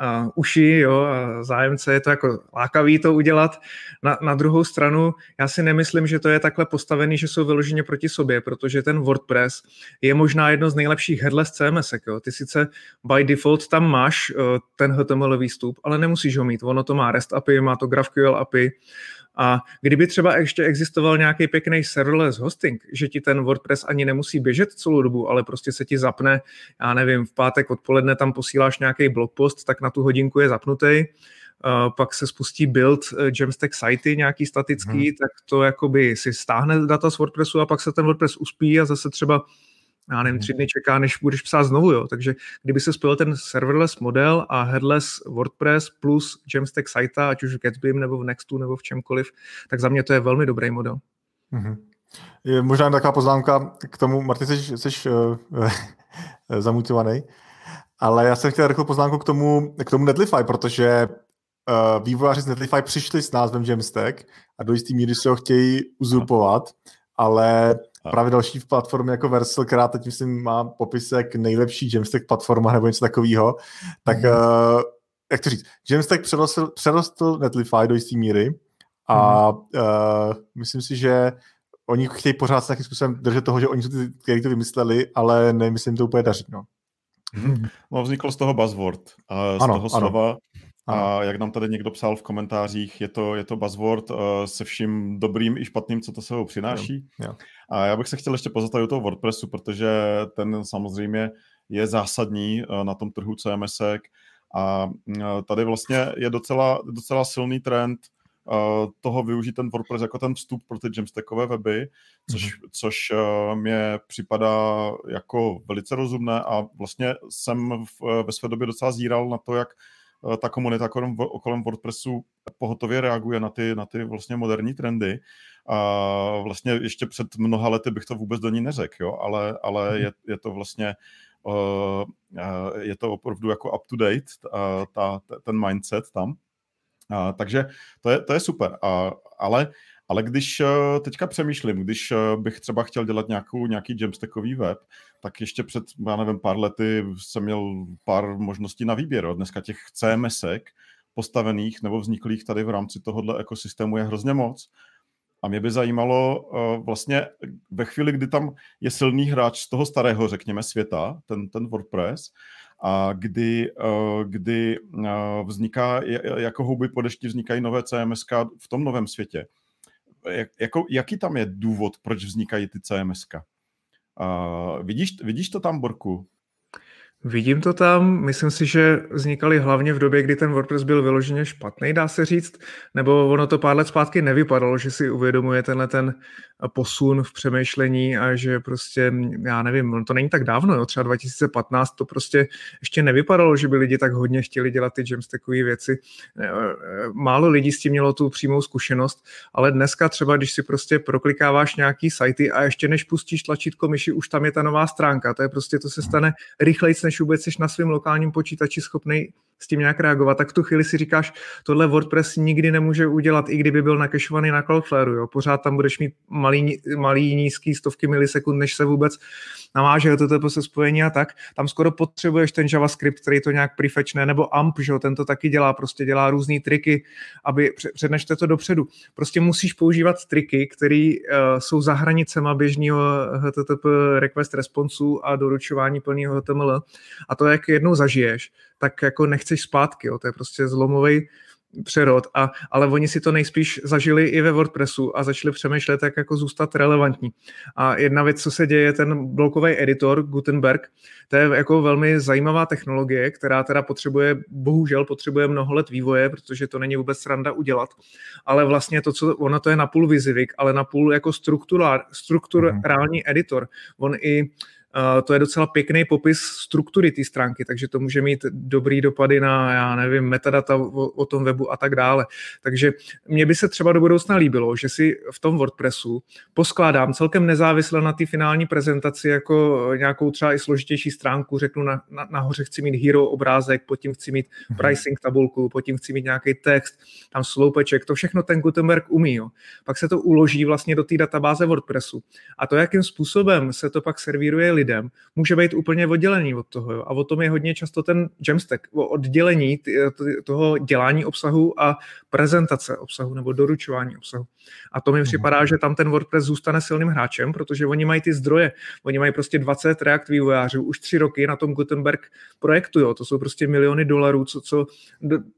uh, uši, jo, a zájemce je to jako lákavý to udělat. Na, na druhou stranu, já si nemyslím, že to je takhle postavený, že jsou vyloženě proti sobě, protože ten WordPress je možná jedno z nejlepších headless CMS. Jo. Ty sice by default tam máš uh, ten HTML výstup, ale nemusíš ho mít. Ono to má REST API, má to GraphQL API, a kdyby třeba ještě existoval nějaký pěkný serverless hosting, že ti ten WordPress ani nemusí běžet celou dobu, ale prostě se ti zapne, já nevím, v pátek odpoledne tam posíláš nějaký blogpost, tak na tu hodinku je zapnutý, Uh, pak se spustí build uh, Jamstack sitey nějaký statický, hmm. tak to jakoby si stáhne data z WordPressu a pak se ten WordPress uspí a zase třeba já nevím, tři dny čeká, než budeš psát znovu, jo. Takže kdyby se spojil ten serverless model a headless WordPress plus Jamstack site, ať už v Gatsbym nebo v Nextu nebo v čemkoliv, tak za mě to je velmi dobrý model. Mm-hmm. Je možná taková poznámka k tomu, Marty, jsi, jsi uh, *laughs* zamutovaný, ale já jsem chtěl rychlou poznámku k tomu, k tomu Netlify, protože uh, vývojáři z Netlify přišli s názvem Jamstack a do jistý míry se ho chtějí uzurpovat, ale právě další v platformě jako Versal, která teď myslím má popisek nejlepší Jamstack platforma nebo něco takového, tak mm. uh, jak to říct, Jamstack přerostl, přerostl Netlify do jisté míry a mm. uh, myslím si, že oni chtějí pořád se nějakým způsobem držet toho, že oni jsou ty, kteří to vymysleli, ale nemyslím to úplně daří. No. Mm. No, vzniklo z toho buzzword. A z ano, toho slova ano. A jak nám tady někdo psal v komentářích, je to, je to buzzword uh, se vším dobrým i špatným, co to sebou přináší. Jo, jo. A já bych se chtěl ještě pozastavit o toho WordPressu, protože ten samozřejmě je zásadní uh, na tom trhu CMS. A uh, tady vlastně je docela, docela silný trend uh, toho využít ten WordPress jako ten vstup pro ty Jamstackové weby, což, mm-hmm. což mě připadá jako velice rozumné a vlastně jsem v, ve své době docela zíral na to, jak Eh, ta komunita kolem, kolem WordPressu pohotově reaguje na ty, na ty vlastně moderní trendy. A vlastně ještě před mnoha lety bych to vůbec do ní neřekl, jo? ale, ale mm. je, je to vlastně uh, je to opravdu jako up to date, uh, ta, ten mindset tam. Uh, takže to je, to je super. Uh, ale ale když eh, teďka přemýšlím, když eh, bych třeba chtěl dělat nějakou, nějaký jamstackový web, tak ještě před, já nevím, pár lety jsem měl pár možností na výběr. Dneska těch CMSek postavených nebo vzniklých tady v rámci tohohle ekosystému je hrozně moc. A mě by zajímalo eh, vlastně ve chvíli, kdy tam je silný hráč z toho starého, řekněme, světa, ten, ten WordPress, a kdy, kdy vzniká, jako houby po dešti vznikají nové CMS v tom novém světě jak, jako, jaký tam je důvod, proč vznikají ty CMSK? Uh, vidíš, vidíš to tam, Borku? Vidím to tam, myslím si, že vznikaly hlavně v době, kdy ten WordPress byl vyloženě špatný, dá se říct, nebo ono to pár let zpátky nevypadalo, že si uvědomuje tenhle ten posun v přemýšlení a že prostě, já nevím, to není tak dávno, jo, třeba 2015 to prostě ještě nevypadalo, že by lidi tak hodně chtěli dělat ty jamstackové věci. Málo lidí s tím mělo tu přímou zkušenost, ale dneska třeba, když si prostě proklikáváš nějaký sajty a ještě než pustíš tlačítko myši, už tam je ta nová stránka, to je prostě, to se stane rychleji, než vůbec jsi na svém lokálním počítači schopný s tím nějak reagovat, tak v tu chvíli si říkáš, tohle WordPress nikdy nemůže udělat, i kdyby byl nakešovaný na Cloudflare, jo. Pořád tam budeš mít malý, malý nízký stovky milisekund, než se vůbec naváže to se spojení a tak. Tam skoro potřebuješ ten JavaScript, který to nějak prefetchne, nebo AMP, že jo, ten to taky dělá, prostě dělá různé triky, aby přednešte to dopředu. Prostě musíš používat triky, které uh, jsou za hranicema běžného HTTP request responsu a doručování plného HTML. A to, jak jednou zažiješ, tak jako nechceš zpátky, jo. to je prostě zlomový přerod, a, ale oni si to nejspíš zažili i ve WordPressu a začali přemýšlet, jak jako zůstat relevantní. A jedna věc, co se děje, je ten blokový editor Gutenberg. To je jako velmi zajímavá technologie, která teda potřebuje, bohužel potřebuje mnoho let vývoje, protože to není vůbec sranda udělat. Ale vlastně to, co ono to je napůl vizivik, ale napůl jako strukturální mm-hmm. editor. On i to je docela pěkný popis struktury té stránky, takže to může mít dobrý dopady na, já nevím, metadata o, o tom webu a tak dále. Takže mně by se třeba do budoucna líbilo, že si v tom WordPressu poskládám celkem nezávisle na té finální prezentaci jako nějakou třeba i složitější stránku, řeknu na, na, nahoře chci mít hero obrázek, pod tím chci mít mhm. pricing tabulku, pod tím chci mít nějaký text, tam sloupeček, to všechno ten Gutenberg umí. Jo. Pak se to uloží vlastně do té databáze WordPressu. A to, jakým způsobem se to pak servíruje lidem, může být úplně oddělený od toho. Jo. A o tom je hodně často ten Jamstack, o oddělení toho dělání obsahu a prezentace obsahu nebo doručování obsahu. A to mi mhm. připadá, že tam ten WordPress zůstane silným hráčem, protože oni mají ty zdroje. Oni mají prostě 20 React vývojářů, už tři roky na tom Gutenberg projektu. Jo. To jsou prostě miliony dolarů, co, co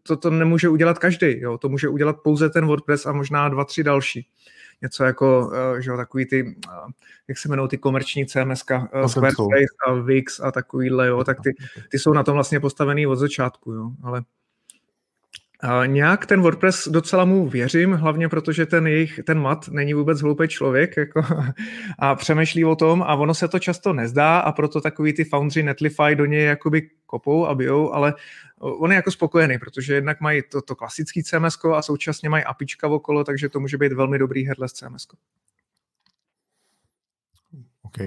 to, to nemůže udělat každý. Jo. To může udělat pouze ten WordPress a možná dva, tři další něco jako, eh, že jo, takový ty, eh, jak se jmenují ty komerční CMS, eh, Squarespace a Wix a takovýhle, jo, tak ty, ty jsou na tom vlastně postavený od začátku, jo, ale a nějak ten WordPress docela mu věřím, hlavně protože ten jejich, ten mat není vůbec hloupý člověk jako, *laughs* a přemýšlí o tom a ono se to často nezdá a proto takový ty Foundry, Netlify do něj jakoby kopou a bijou, ale on je jako spokojený, protože jednak mají to, to klasický CMS a současně mají apička okolo, takže to může být velmi dobrý headless CMS. OK.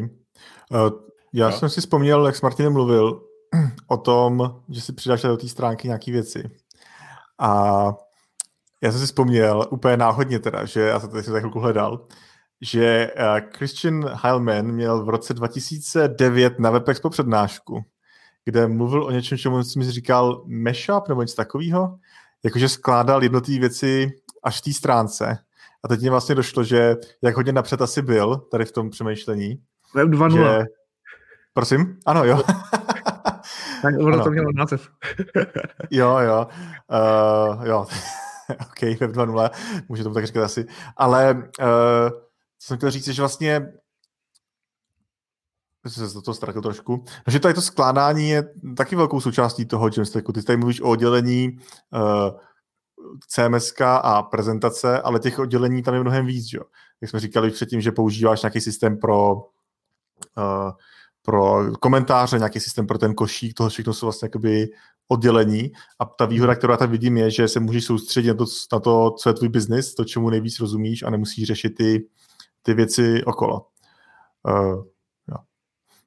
Uh, já no. jsem si vzpomněl, jak s Martinem mluvil *clears throat* o tom, že si přidáš do té stránky nějaké věci. A já jsem si vzpomněl úplně náhodně teda, že já jsem to za chvilku hledal, že uh, Christian Heilman měl v roce 2009 na WebExpo přednášku, kde mluvil o něčem, čemu jsem si říkal mashup nebo něco takového, jakože skládal jednotlivé věci až v té stránce. A teď mě vlastně došlo, že jak hodně napřed asi byl tady v tom přemýšlení. Web 2.0. Že... Prosím? Ano, jo. *laughs* tak ono to mělo název. *laughs* jo, jo. Uh, jo. *laughs* OK, Web 2.0, může tomu tak říkat asi. Ale uh, co jsem chtěl říct, že vlastně jsem se to ztratil trošku. Takže tady to skládání je taky velkou součástí toho Jamstacku. Ty tady mluvíš o oddělení uh, CMS a prezentace, ale těch oddělení tam je mnohem víc. Jo? Jak jsme říkali předtím, že používáš nějaký systém pro, uh, pro komentáře, nějaký systém pro ten košík, toho všechno jsou vlastně jakoby oddělení. A ta výhoda, kterou já tam vidím, je, že se můžeš soustředit na to, na to co je tvůj biznis, to, čemu nejvíc rozumíš a nemusíš řešit ty, ty věci okolo. Uh,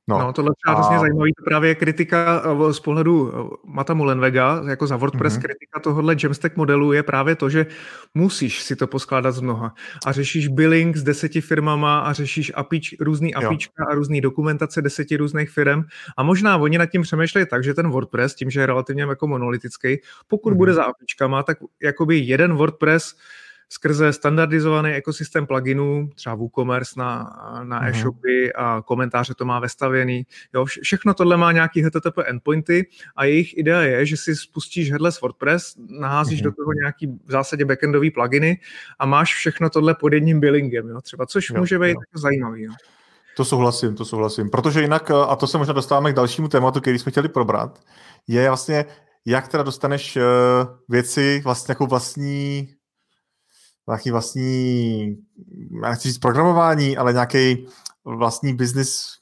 No, no tohle je a... hrozně zajímavý, to právě kritika eh, z pohledu eh, Mata Mullenwega, jako za WordPress mm-hmm. kritika tohohle Jamstack modelu je právě to, že musíš si to poskládat z mnoha a řešíš billing s deseti firmama a řešíš apič, různý apička jo. a různý dokumentace deseti různých firm a možná oni nad tím přemýšlejí tak, že ten WordPress, tím, že je relativně jako monolitický, pokud mm-hmm. bude za apičkama, tak jakoby jeden WordPress skrze standardizovaný ekosystém pluginů, třeba WooCommerce na, na uh-huh. e-shopy a komentáře to má vestavěný. Jo, vše, všechno tohle má nějaký HTTP endpointy a jejich idea je, že si spustíš headless WordPress, naházíš uh-huh. do toho nějaký v zásadě backendový pluginy a máš všechno tohle pod jedním billingem, jo, třeba, což jo, může být jo. jako zajímavý. Jo. To souhlasím, to souhlasím. Protože jinak, a to se možná dostáváme k dalšímu tématu, který jsme chtěli probrat, je vlastně, jak teda dostaneš věci vlastně jako vlastní nějaký vlastní, nechci říct programování, ale nějaký vlastní business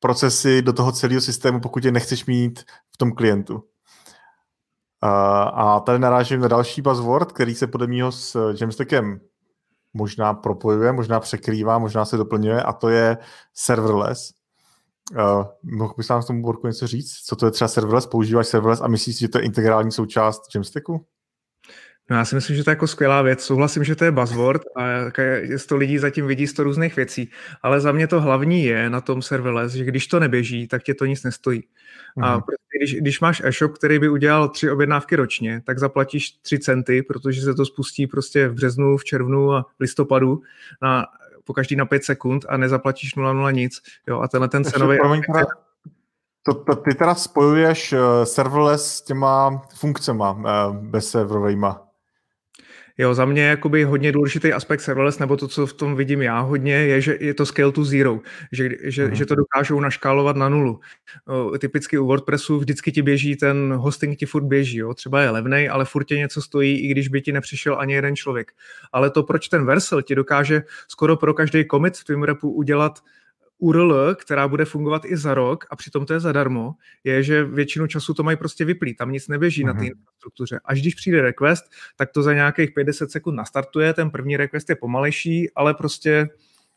procesy do toho celého systému, pokud je nechceš mít v tom klientu. A tady narážím na další buzzword, který se podle mého s Jamstackem možná propojuje, možná překrývá, možná se doplňuje a to je serverless. Uh, mohl bys nám k tomu Borku něco říct? Co to je třeba serverless? Používáš serverless a myslíš že to je integrální součást Jamstacku? No já si myslím, že to je jako skvělá věc. Souhlasím, že to je buzzword a to lidí zatím vidí sto různých věcí, ale za mě to hlavní je na tom serverless, že když to neběží, tak tě to nic nestojí. Mm. A mhm. prostě, když, když máš e-shop, který by udělal tři objednávky ročně, tak zaplatíš tři centy, protože se to spustí prostě v březnu, v červnu a v listopadu na, po každý na pět sekund a nezaplatíš 0,0 nic. Jo, a tenhle ten cenový... To, to, ty teda spojuješ uh, serverless s těma funkcema uh, bezserverovejma. Jo, za mě jakoby hodně důležitý aspekt serverless, nebo to, co v tom vidím já hodně, je, že je to scale to zero, že, že, mm. že to dokážou naškálovat na nulu. O, typicky u WordPressu vždycky ti běží, ten hosting ti furt běží, jo. třeba je levnej, ale furt tě něco stojí, i když by ti nepřišel ani jeden člověk. Ale to, proč ten Versel ti dokáže skoro pro každý commit v tvém repu udělat URL, která bude fungovat i za rok a přitom to je zadarmo, je, že většinu času to mají prostě vyplý, tam nic neběží uh-huh. na té mhm. infrastruktuře. Až když přijde request, tak to za nějakých 50 sekund nastartuje, ten první request je pomalejší, ale prostě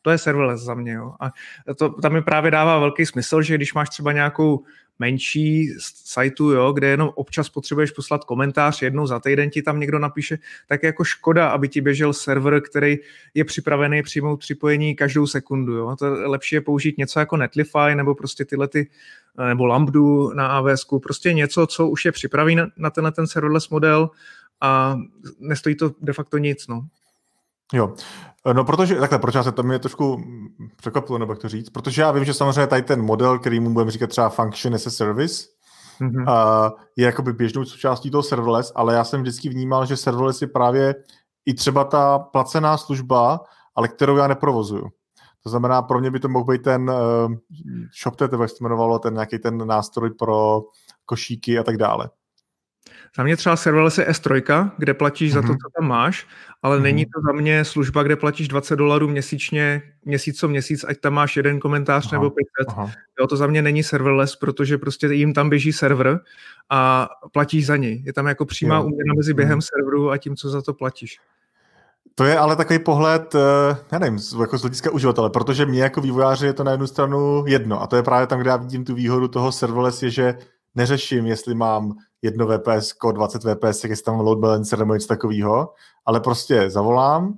to je serverless za mě. Jo. A to, tam mi právě dává velký smysl, že když máš třeba nějakou menší sajtu, jo, kde jenom občas potřebuješ poslat komentář, jednou za týden ti tam někdo napíše, tak je jako škoda, aby ti běžel server, který je připravený přijmout připojení každou sekundu. Jo. To je lepší je použít něco jako Netlify nebo prostě tyhle ty, nebo Lambdu na AWS, prostě něco, co už je připravený na, na tenhle ten serverless model a nestojí to de facto nic. No. Jo, no protože, takhle, proč já se tam mě trošku překvapilo, nebo jak to říct, protože já vím, že samozřejmě tady ten model, který mu budeme říkat třeba function as a service, mm-hmm. uh, je jakoby běžnou součástí toho serverless, ale já jsem vždycky vnímal, že serverless je právě i třeba ta placená služba, ale kterou já neprovozuju. To znamená, pro mě by to mohl být ten uh, ShopTet, jak se jmenovalo, ten nějaký ten nástroj pro košíky a tak dále. Za mě třeba serverless je S3, kde platíš mm-hmm. za to, mhm. co tam máš, ale mm-hmm. není to za mě služba, kde platíš 20 dolarů měsíčně, měsíc co měsíc, ať tam máš jeden komentář aha, nebo 500. Jo, to za mě není serverless, protože prostě jim tam běží server a platíš za něj. Je tam jako přímá úměra mezi během mm. serveru a tím, co za to platíš. To je ale takový pohled, eh, já nevím, jako z hlediska uživatele, protože mě jako vývojáři je to na jednu stranu jedno a to je právě tam, kde já vidím tu výhodu toho serverless, je, že neřeším, jestli mám jedno VPS, 20 VPS, jestli tam load balancer nebo něco takového, ale prostě zavolám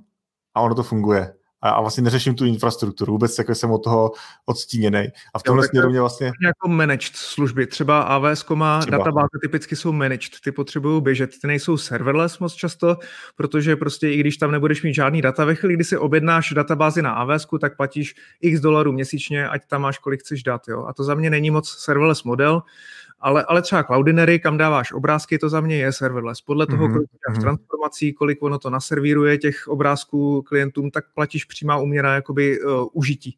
a ono to funguje. A, a vlastně neřeším tu infrastrukturu, vůbec jako jsem od toho odstíněný. A v tomhle směru mě vlastně... Jako managed služby, třeba AWS má třeba. databáze typicky jsou managed, ty potřebují běžet, ty nejsou serverless moc často, protože prostě i když tam nebudeš mít žádný data, ve chvíli, kdy si objednáš databázi na AWS, tak platíš x dolarů měsíčně, ať tam máš kolik chceš dát. Jo? A to za mě není moc serverless model, ale, ale třeba Cloudinery, kam dáváš obrázky, to za mě je serverless. Podle toho, mm-hmm. kolik dáš mhm. transformací, kolik ono to naservíruje těch obrázků klientům, tak platíš přímá úměra jakoby uh, užití.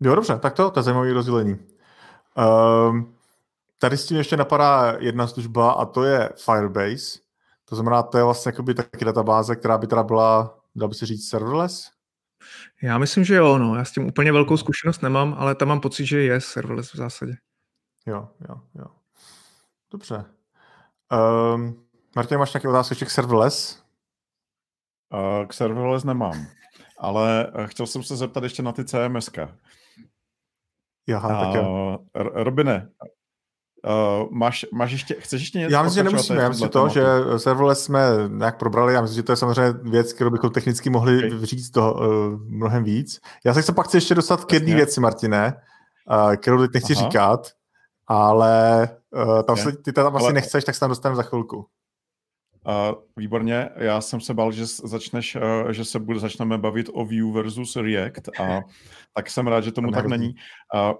Jo, dobře, tak to, to je zajímavé rozdělení. Um, tady s tím ještě napadá jedna služba a to je Firebase. To znamená, to je vlastně jakoby taky databáze, která by teda byla, dá by se říct, serverless? Já myslím, že jo, no. Já s tím úplně velkou zkušenost nemám, ale tam mám pocit, že je serverless v zásadě. Jo, jo, jo. Dobře. Um, Martin, máš nějaké otázky ještě k serverless? Uh, k serverless nemám, ale eh, chtěl jsem se zeptat ještě na ty CMS. Jaha, uh, tak jo. Robine, Uh, máš, máš ještě, chceš ještě něco? Já myslím, že nemusíme. Já myslím to, že serverless jsme nějak probrali. Já myslím, že to je samozřejmě věc, kterou bychom technicky mohli okay. říct to, uh, mnohem víc. Já se chci pak chci ještě dostat k jedné věci, Martine, uh, kterou teď nechci Aha. říkat, ale uh, tam se, ty tam asi ale... nechceš, tak se tam dostaneme za chvilku. Uh, výborně, já jsem se bál, že začneš, uh, že se bude, začneme bavit o Vue versus React a *laughs* tak jsem rád, že tomu tak není. Uh,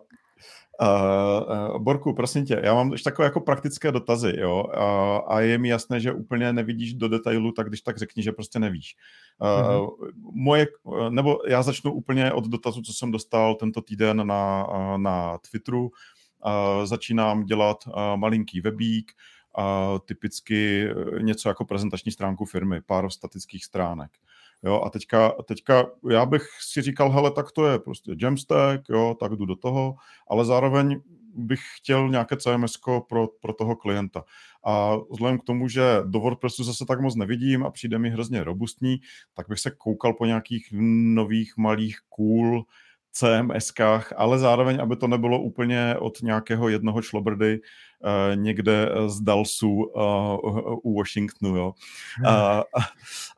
Uh, uh, Borku, prosím tě, já mám ještě takové jako praktické dotazy, jo, uh, a je mi jasné, že úplně nevidíš do detailu, tak když tak řekni, že prostě nevíš. Uh, mm-hmm. Moje, nebo já začnu úplně od dotazu, co jsem dostal tento týden na, na Twitteru, začínám dělat malinký webík, typicky e, něco jako prezentační stránku firmy, pár statických stránek. Jo, a teďka, teďka já bych si říkal, hele, tak to je prostě Jamstack, jo, tak jdu do toho, ale zároveň bych chtěl nějaké CMS pro, pro toho klienta. A vzhledem k tomu, že do WordPressu zase tak moc nevidím a přijde mi hrozně robustní, tak bych se koukal po nějakých nových malých cool CMS-kách, ale zároveň, aby to nebylo úplně od nějakého jednoho šlobrdy uh, někde z Dalsu uh, u Washingtonu, jo. Hmm. Uh,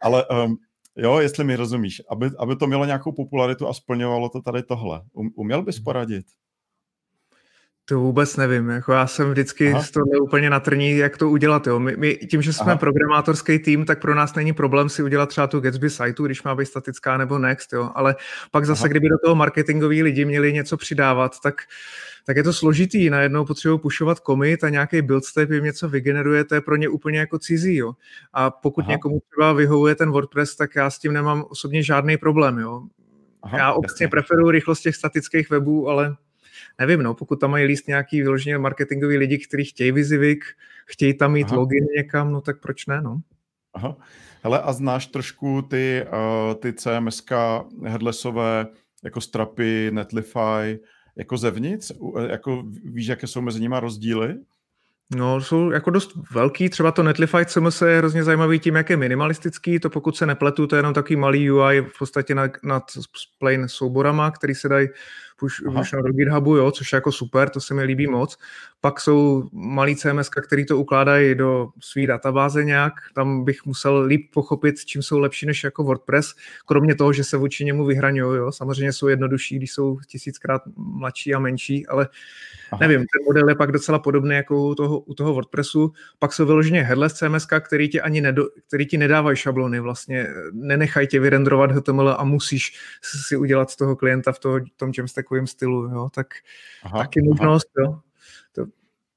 ale um, jo, jestli mi rozumíš, aby, aby to mělo nějakou popularitu a splňovalo to tady tohle. Um, uměl bys hmm. poradit? To vůbec nevím. Jako já jsem vždycky Aha. z toho úplně natrní, jak to udělat. Jo. My, my, tím, že jsme Aha. programátorský tým, tak pro nás není problém si udělat třeba tu Gatsby sajtu, když má být statická nebo Next. Jo. Ale pak zase, Aha. kdyby do toho marketingoví lidi měli něco přidávat, tak tak je to složitý. Najednou potřebuji pušovat commit a nějaký build step jim něco vygeneruje, to je pro ně úplně jako cizí. Jo. A pokud Aha. někomu třeba vyhovuje ten WordPress, tak já s tím nemám osobně žádný problém. Jo. Aha, já obecně preferuji rychlost těch statických webů, ale nevím, no, pokud tam mají líst nějaký vyloženě marketingový lidi, kteří chtějí vizivik, chtějí tam mít Aha. login někam, no tak proč ne, no. Aha. Hele, a znáš trošku ty, uh, ty CMSK headlessové, jako Strapy, Netlify, jako zevnitř? Jako víš, jaké jsou mezi nimi rozdíly? No, jsou jako dost velký, třeba to Netlify CMS je hrozně zajímavý tím, jak je minimalistický, to pokud se nepletu, to je jenom takový malý UI v podstatě nad, nad plain souborama, který se dají push, push do GitHubu, jo, což je jako super, to se mi líbí moc. Pak jsou malý CMS, který to ukládají do své databáze nějak, tam bych musel líp pochopit, čím jsou lepší než jako WordPress, kromě toho, že se vůči němu vyhraňují, jo. Samozřejmě jsou jednodušší, když jsou tisíckrát mladší a menší, ale Aha. nevím, ten model je pak docela podobný jako u toho, u toho WordPressu. Pak jsou vyloženě headless CMS, který ti ani nedo, který ti nedávají šablony, vlastně nenechají tě vyrendrovat HTML a musíš si udělat z toho klienta v toho, tom Jamstackovém stylu, jo, tak aha, taky možnost, aha. jo. To,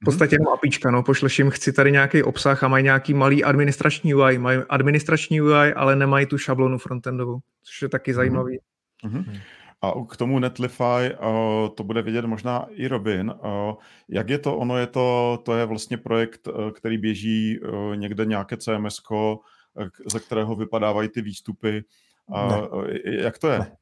v podstatě jenom apíčka, no, pošleš jim, chci tady nějaký obsah a mají nějaký malý administrační UI, mají administrační UI, ale nemají tu šablonu frontendovou, což je taky mhm. zajímavý. Mm-hmm. A k tomu Netlify uh, to bude vidět možná i Robin. Uh, jak je to? Ono je to, to je vlastně projekt, uh, který běží uh, někde nějaké CMS, ze kterého vypadávají ty výstupy. Uh, jak to je? Ne.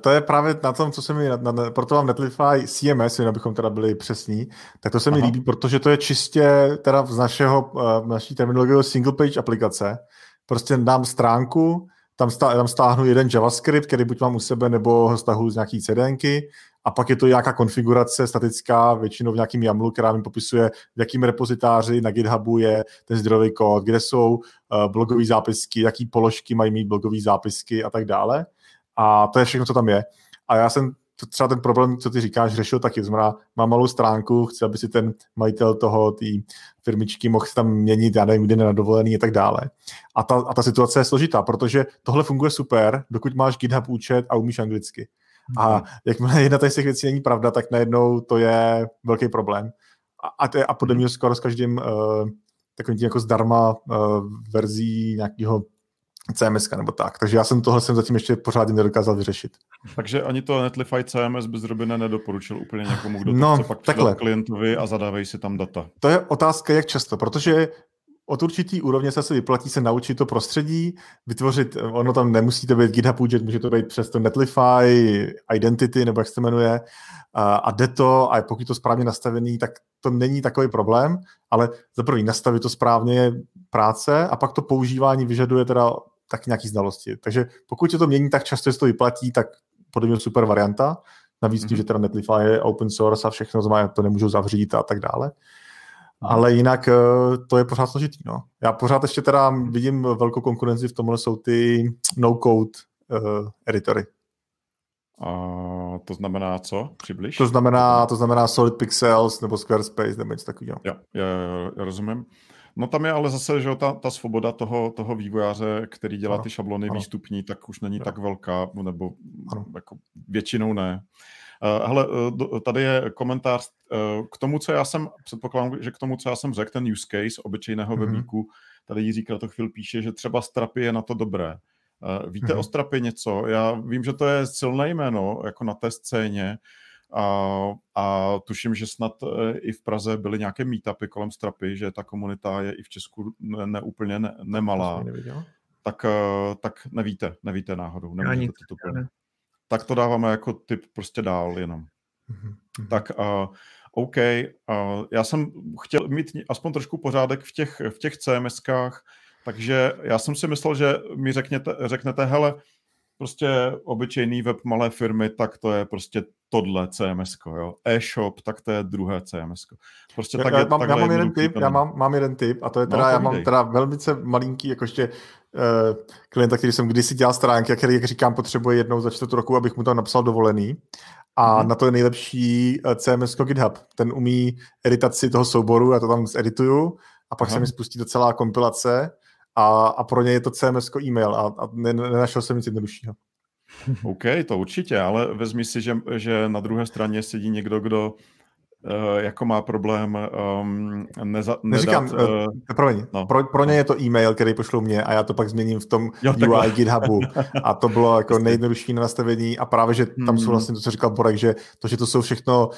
To je právě na tom, co se mi, na, na, proto mám Netlify CMS, jen abychom teda byli přesní, tak to se mi Aha. líbí, protože to je čistě teda z našeho, naší terminologie single page aplikace. Prostě dám stránku, tam, stá, tam stáhnu jeden JavaScript, který buď mám u sebe, nebo ho stahu z nějaký CDNky a pak je to nějaká konfigurace statická, většinou v nějakém YAMLu, která mi popisuje, v jakém repozitáři na GitHubu je ten zdrojový kód, kde jsou uh, blogové zápisky, jaký položky mají mít blogové zápisky a tak dále. A to je všechno, co tam je. A já jsem třeba ten problém, co ty říkáš, řešil taky. Znamená, mám malou stránku, chci, aby si ten majitel toho, té firmičky mohl tam měnit, já nevím, kdy na dovolený a tak dále. A ta, a ta situace je složitá, protože tohle funguje super, dokud máš GitHub účet a umíš anglicky. A mhm. jakmile *laughs* jedna z těch věcí není pravda, tak najednou to je velký problém. A, a, to je, a podle mě skoro s každým uh, takovým tím jako zdarma uh, verzí nějakého CMS nebo tak. Takže já jsem tohle jsem zatím ještě pořádně nedokázal vyřešit. Takže ani to Netlify CMS by zrovna nedoporučil úplně někomu, kdo to no, chce pak takhle. klientovi a zadávej si tam data. To je otázka, jak často, protože od určitý úrovně se, se vyplatí se naučit to prostředí, vytvořit, ono tam nemusí to být GitHub budget, může to být přes to Netlify, Identity, nebo jak se to jmenuje, a, a jde to, a pokud to správně nastavený, tak to není takový problém, ale za prvý nastavit to správně je práce a pak to používání vyžaduje teda tak nějaký znalosti. Takže pokud se to mění tak často, se to vyplatí, tak podle mě super varianta. Navíc tím, mm-hmm. že teda Netlify je open source a všechno znamená, to nemůžu zavřít a tak dále. Ale jinak eh, to je pořád složitý. No. Já pořád ještě teda vidím velkou konkurenci v tomhle jsou ty no-code uh, editory. A to znamená co? Přibliž? To znamená, to znamená Solid Pixels nebo Squarespace nebo něco takového. Jo, já, já, já rozumím. No tam je ale zase, že ta, ta svoboda toho, toho vývojáře, který dělá ano, ty šablony ano. výstupní, tak už není ano. tak velká, nebo ano. jako většinou ne. Uh, hele, uh, tady je komentář uh, k tomu, co já jsem, předpokládám, že k tomu, co já jsem řekl, ten use case obyčejného mm-hmm. webíku, tady Jiří to chvíli píše, že třeba Strapy je na to dobré. Víte mm-hmm. o Strapy něco? Já vím, že to je silné jméno, jako na té scéně, a, a tuším, že snad e, i v Praze byly nějaké meetupy kolem Strapy, že ta komunita je i v Česku neúplně ne, ne, nemalá. Tak, e, tak nevíte, nevíte náhodou. Nemůžete to úplně. Tak to dáváme jako tip prostě dál jenom. Mm-hmm. Tak uh, OK, uh, já jsem chtěl mít aspoň trošku pořádek v těch, v těch CMSkách, takže já jsem si myslel, že mi řekněte, řeknete, hele, prostě obyčejný web malé firmy, tak to je prostě tohle CMS, jo. E-shop, tak to je druhé CMS. Prostě tak já, je, mám, já mám jeden tip, já mám, mám jeden tip a to je no, teda, no, já mám teda velmi malinký, jakože uh, klienta, který jsem kdysi dělal stránky a který, jak říkám, potřebuje jednou za čtvrt roku, abych mu tam napsal dovolený. A mm-hmm. na to je nejlepší eh, CMS GitHub. Ten umí editaci toho souboru, já to tam zedituju a pak Aha. se mi spustí docela kompilace a, a pro ně je to CMS e-mail a, a nenašel jsem nic jednoduššího. *laughs* OK, to určitě, ale vezmi si, že, že na druhé straně sedí někdo, kdo uh, jako má problém um, neza, Neříkám, nedat... Uh, promiň, no. pro, pro ně je to e-mail, který pošlou mě a já to pak změním v tom *laughs* jo, UI takhle. GitHubu a to bylo jako nejjednodušší nastavení a právě, že tam jsou hmm. vlastně to, co říkal Borek, že to, že to jsou všechno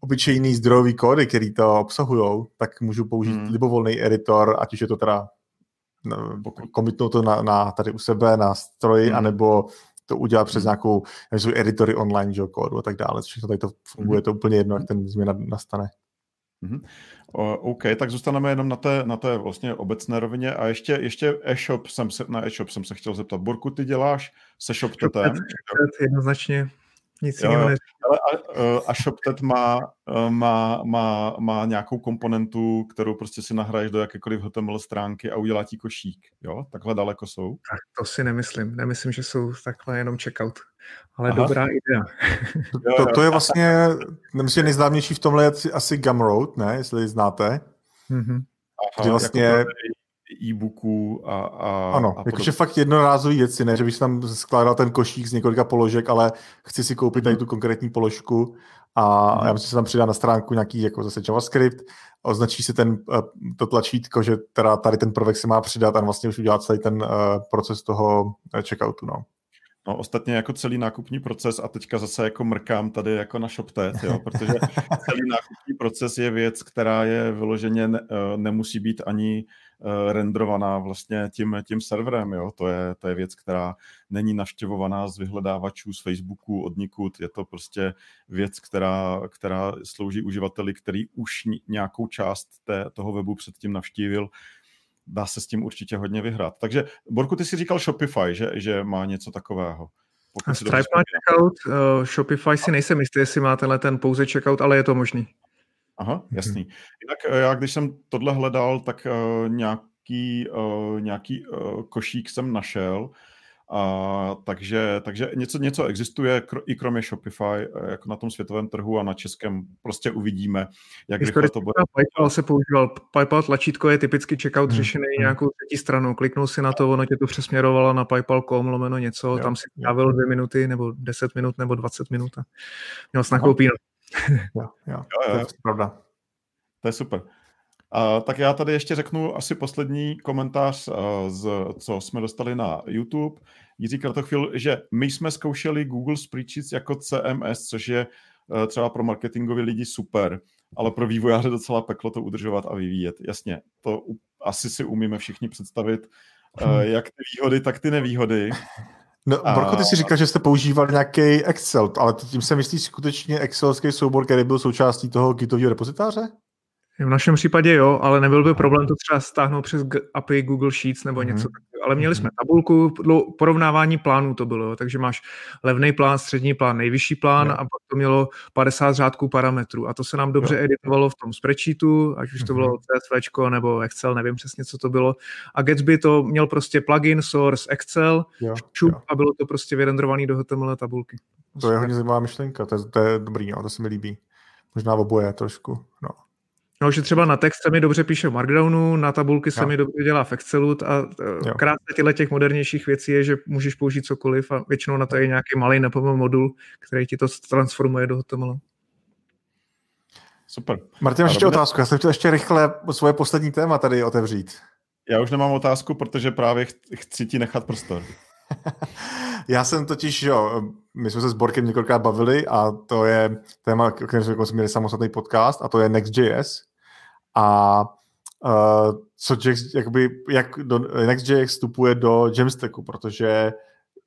obyčejný zdrojový kódy, který to obsahují, tak můžu použít hmm. libovolný editor, ať už je to teda no, komitnout to na, na tady u sebe na stroji, hmm. anebo to udělat přes hmm. nějakou, jsou editory online, že, kódu a tak dále. Všechno tady to funguje, hmm. to úplně jedno, jak ten změna nastane. Mm-hmm. OK, tak zůstaneme jenom na té, na té vlastně obecné rovině a ještě, ještě e-shop jsem se, na e-shop jsem se chtěl zeptat. Borku, ty děláš se ShopTetem? Jednoznačně. Nic jo, jiného Ale a, e, a ShopTet má, e, má, má, má nějakou komponentu, kterou prostě si nahraješ do jakékoliv HTML stránky a udělá ti košík. Jo? Takhle daleko jsou? Tak to si nemyslím. Nemyslím, že jsou takhle jenom checkout. Ale Aha. dobrá idea. to, to je vlastně, nemyslím, nejznámější v tomhle je asi Gumroad, ne? Jestli znáte. Mm-hmm. Aha, vlastně... Jako e-booků a, a Ano, a jakože fakt jednorázový věci, ne, že bych tam skládal ten košík z několika položek, ale chci si koupit tady tu konkrétní položku a hmm. já myslím, že se tam přidá na stránku nějaký jako zase JavaScript, označí se ten, eh, to tlačítko, že teda tady ten prvek se má přidat a vlastně už udělat celý ten uh, proces toho eh, checkoutu, no. No ostatně jako celý nákupní proces a teďka zase jako mrkám tady jako na ShopTet, jo, *laughs* protože celý nákupní proces je věc, která je vyloženě ne, nemusí být ani Eh, rendrovaná vlastně tím, tím serverem. Jo? To, je, to je věc, která není navštěvovaná z vyhledávačů, z Facebooku, od nikud. Je to prostě věc, která, která slouží uživateli, který už nějakou část té, toho webu předtím navštívil. Dá se s tím určitě hodně vyhrát. Takže, Borku, ty si říkal Shopify, že, že má něco takového. Stripe má checkout, uh, Shopify si nejsem jistý, jestli má tenhle ten pouze checkout, ale je to možný. Aha, mhm. jasný. Jinak eh, já, když jsem tohle hledal, tak uh, nějaký, uh, nějaký uh, košík jsem našel, a, takže, takže něco, něco existuje kr- i kromě Shopify, jako na tom světovém trhu a na českém prostě uvidíme, jak rychle to bude. PayPal se používal. PayPal tlačítko je typicky checkout hmm. řešený hmm. nějakou třetí stranou. Kliknul si na to, ono tě to přesměrovalo na paypal.com lomeno něco, jo, tam si strávil dvě minuty nebo deset minut nebo dvacet minut a měl jsi nakoupí. *laughs* jo, jo, jo, jo. to je pravda. To je super. Uh, tak já tady ještě řeknu asi poslední komentář, uh, z, co jsme dostali na YouTube. Jiří Kratochvil, že my jsme zkoušeli Google Spreadsheets jako CMS, což je uh, třeba pro marketingové lidi super, ale pro vývojáře docela peklo to udržovat a vyvíjet. Jasně, to u, asi si umíme všichni představit, uh, jak ty výhody, tak ty nevýhody. *laughs* No, a... Borko, ty si říkal, že jste používali nějaký Excel, ale tím se myslí skutečně Excelský soubor, který byl součástí toho Gitového repozitáře? V našem případě jo, ale nebyl by problém to třeba stáhnout přes API Google Sheets nebo něco mm-hmm. takového. Ale měli jsme mhm. tabulku, porovnávání plánů to bylo, takže máš levný plán, střední plán, nejvyšší plán jo. a pak to mělo 50 řádků parametrů a to se nám dobře jo. editovalo v tom spreadsheetu, ať už to bylo mhm. CSV nebo Excel, nevím přesně, co to bylo. A Gatsby to měl prostě plugin, source, Excel, jo. Čup, a bylo to prostě vyrendrovaný do HTML tabulky. To je hodně zajímavá myšlenka, to je, to je dobrý, jo, to se mi líbí. Možná oboje trošku, no. No, že třeba na text se mi dobře píše v Markdownu, na tabulky se jo. mi dobře dělá v Excelu a e, krásné těchto těch modernějších věcí je, že můžeš použít cokoliv a většinou na to je nějaký malý nepomo modul, který ti to transformuje do HTML. Super. Martin, ještě otázku. Já jsem chtěl ještě rychle svoje poslední téma tady otevřít. Já už nemám otázku, protože právě chci ti nechat prostor. *laughs* Já jsem totiž, jo, my jsme se s Borkem několikrát bavili a to je téma, o kterém jsme měli samostatný podcast a to je Next.js a uh, co Jax, jakoby, jak do, Next.js vstupuje do Jamstacku, protože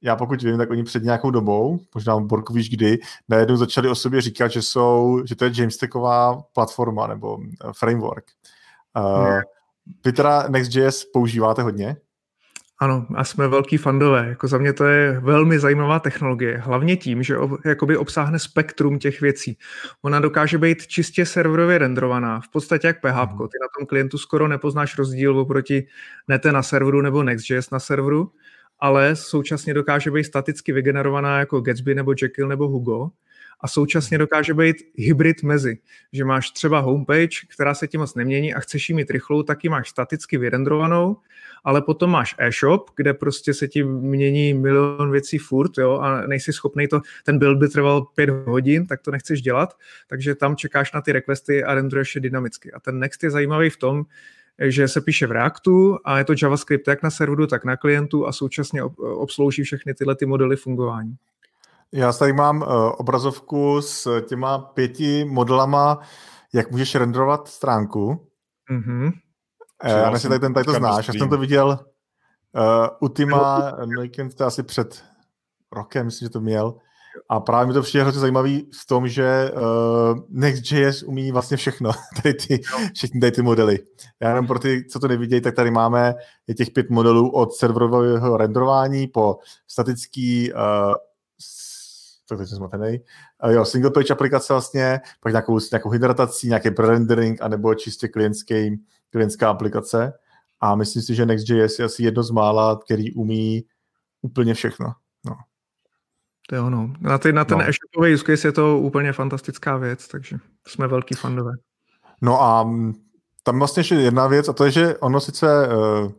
já pokud vím, tak oni před nějakou dobou, možná Borku víš kdy, najednou začali o sobě říkat, že jsou, že to je Jamstacková platforma nebo eh, framework. Uh, vy teda Next.js používáte hodně? Ano, a jsme velký fandové. Jako za mě to je velmi zajímavá technologie. Hlavně tím, že ob, jakoby obsáhne spektrum těch věcí. Ona dokáže být čistě serverově renderovaná, v podstatě jak PHP. Mhm. Ty na tom klientu skoro nepoznáš rozdíl oproti nete na serveru nebo Next.js na serveru, ale současně dokáže být staticky vygenerovaná jako Gatsby nebo Jekyll nebo Hugo a současně dokáže být hybrid mezi, že máš třeba homepage, která se ti moc nemění a chceš ji mít rychlou, tak ji máš staticky vyrendrovanou, ale potom máš e-shop, kde prostě se ti mění milion věcí furt jo, a nejsi schopný to, ten build by trval pět hodin, tak to nechceš dělat, takže tam čekáš na ty requesty a rendruješ je dynamicky. A ten Next je zajímavý v tom, že se píše v Reactu a je to JavaScript jak na serveru, tak na klientu a současně obslouží všechny tyhle ty modely fungování. Já tady mám uh, obrazovku s těma pěti modelama, jak můžeš renderovat stránku. Mm-hmm. Já nevím, tady ten tady to znáš. Já jsem to viděl uh, u Tima Neukent, to asi před rokem, myslím, že to měl. A právě mi to přijde hrozně zajímavý v tom, že uh, Next.js umí vlastně všechno, *laughs* tady ty, všechny tady ty modely. Já jenom pro ty, co to nevidějí, tak tady máme je těch pět modelů od serverového renderování po statický uh, tak teď jsem zmatený. Uh, jo, single page aplikace vlastně, pak nějakou, nějakou hydratací, nějaký pre-rendering, anebo čistě klientský, klientská aplikace. A myslím si, že Next.js je asi jedno z mála, který umí úplně všechno. No. To je ono. Na, ty, na ten no. e-shopový use case je to úplně fantastická věc, takže jsme velký fandové. No a tam vlastně ještě jedna věc, a to je, že ono sice, uh,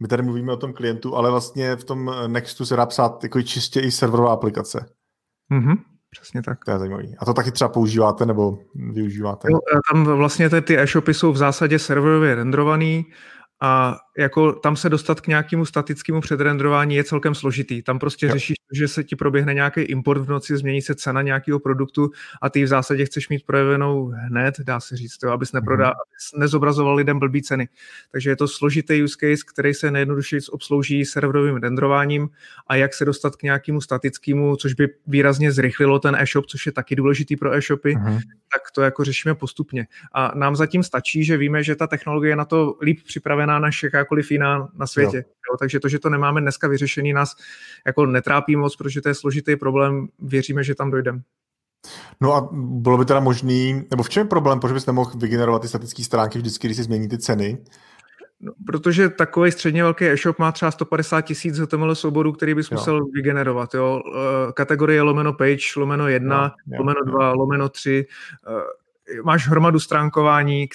my tady mluvíme o tom klientu, ale vlastně v tom Nextu se dá psát jako čistě i serverová aplikace. Mm-hmm. Přesně tak. To je zajímavý. A to taky třeba používáte nebo využíváte? Jo, tam vlastně ty e-shopy jsou v zásadě serverově renderovaný a jako tam se dostat k nějakému statickému předrendrování je celkem složitý. Tam prostě jo. řešíš, že se ti proběhne nějaký import v noci, změní se cena nějakého produktu a ty v zásadě chceš mít projevenou hned, dá se říct, jo, abys, neprodá, mm. abys nezobrazoval lidem blbý ceny. Takže je to složitý use case, který se nejjednodušeji obslouží serverovým rendrováním a jak se dostat k nějakému statickému, což by výrazně zrychlilo ten e-shop, což je taky důležitý pro e-shopy, mm. tak to jako řešíme postupně. A nám zatím stačí, že víme, že ta technologie je na to líp připravená než jakákoliv jiná na světě. Jo. Jo, takže to, že to nemáme dneska vyřešený, nás jako netrápí moc, protože to je složitý problém. Věříme, že tam dojdeme. No a bylo by teda možný, nebo v čem je problém, proč bys nemohl vygenerovat ty statické stránky vždycky, když si změní ty ceny? No, protože takový středně velký e-shop má třeba 150 tisíc HTML souborů, který bys jo. musel vygenerovat. Jo? Eh, kategorie lomeno page, lomeno 1, jo, jo, lomeno 2, lomeno 3. Eh, máš hromadu stránkování,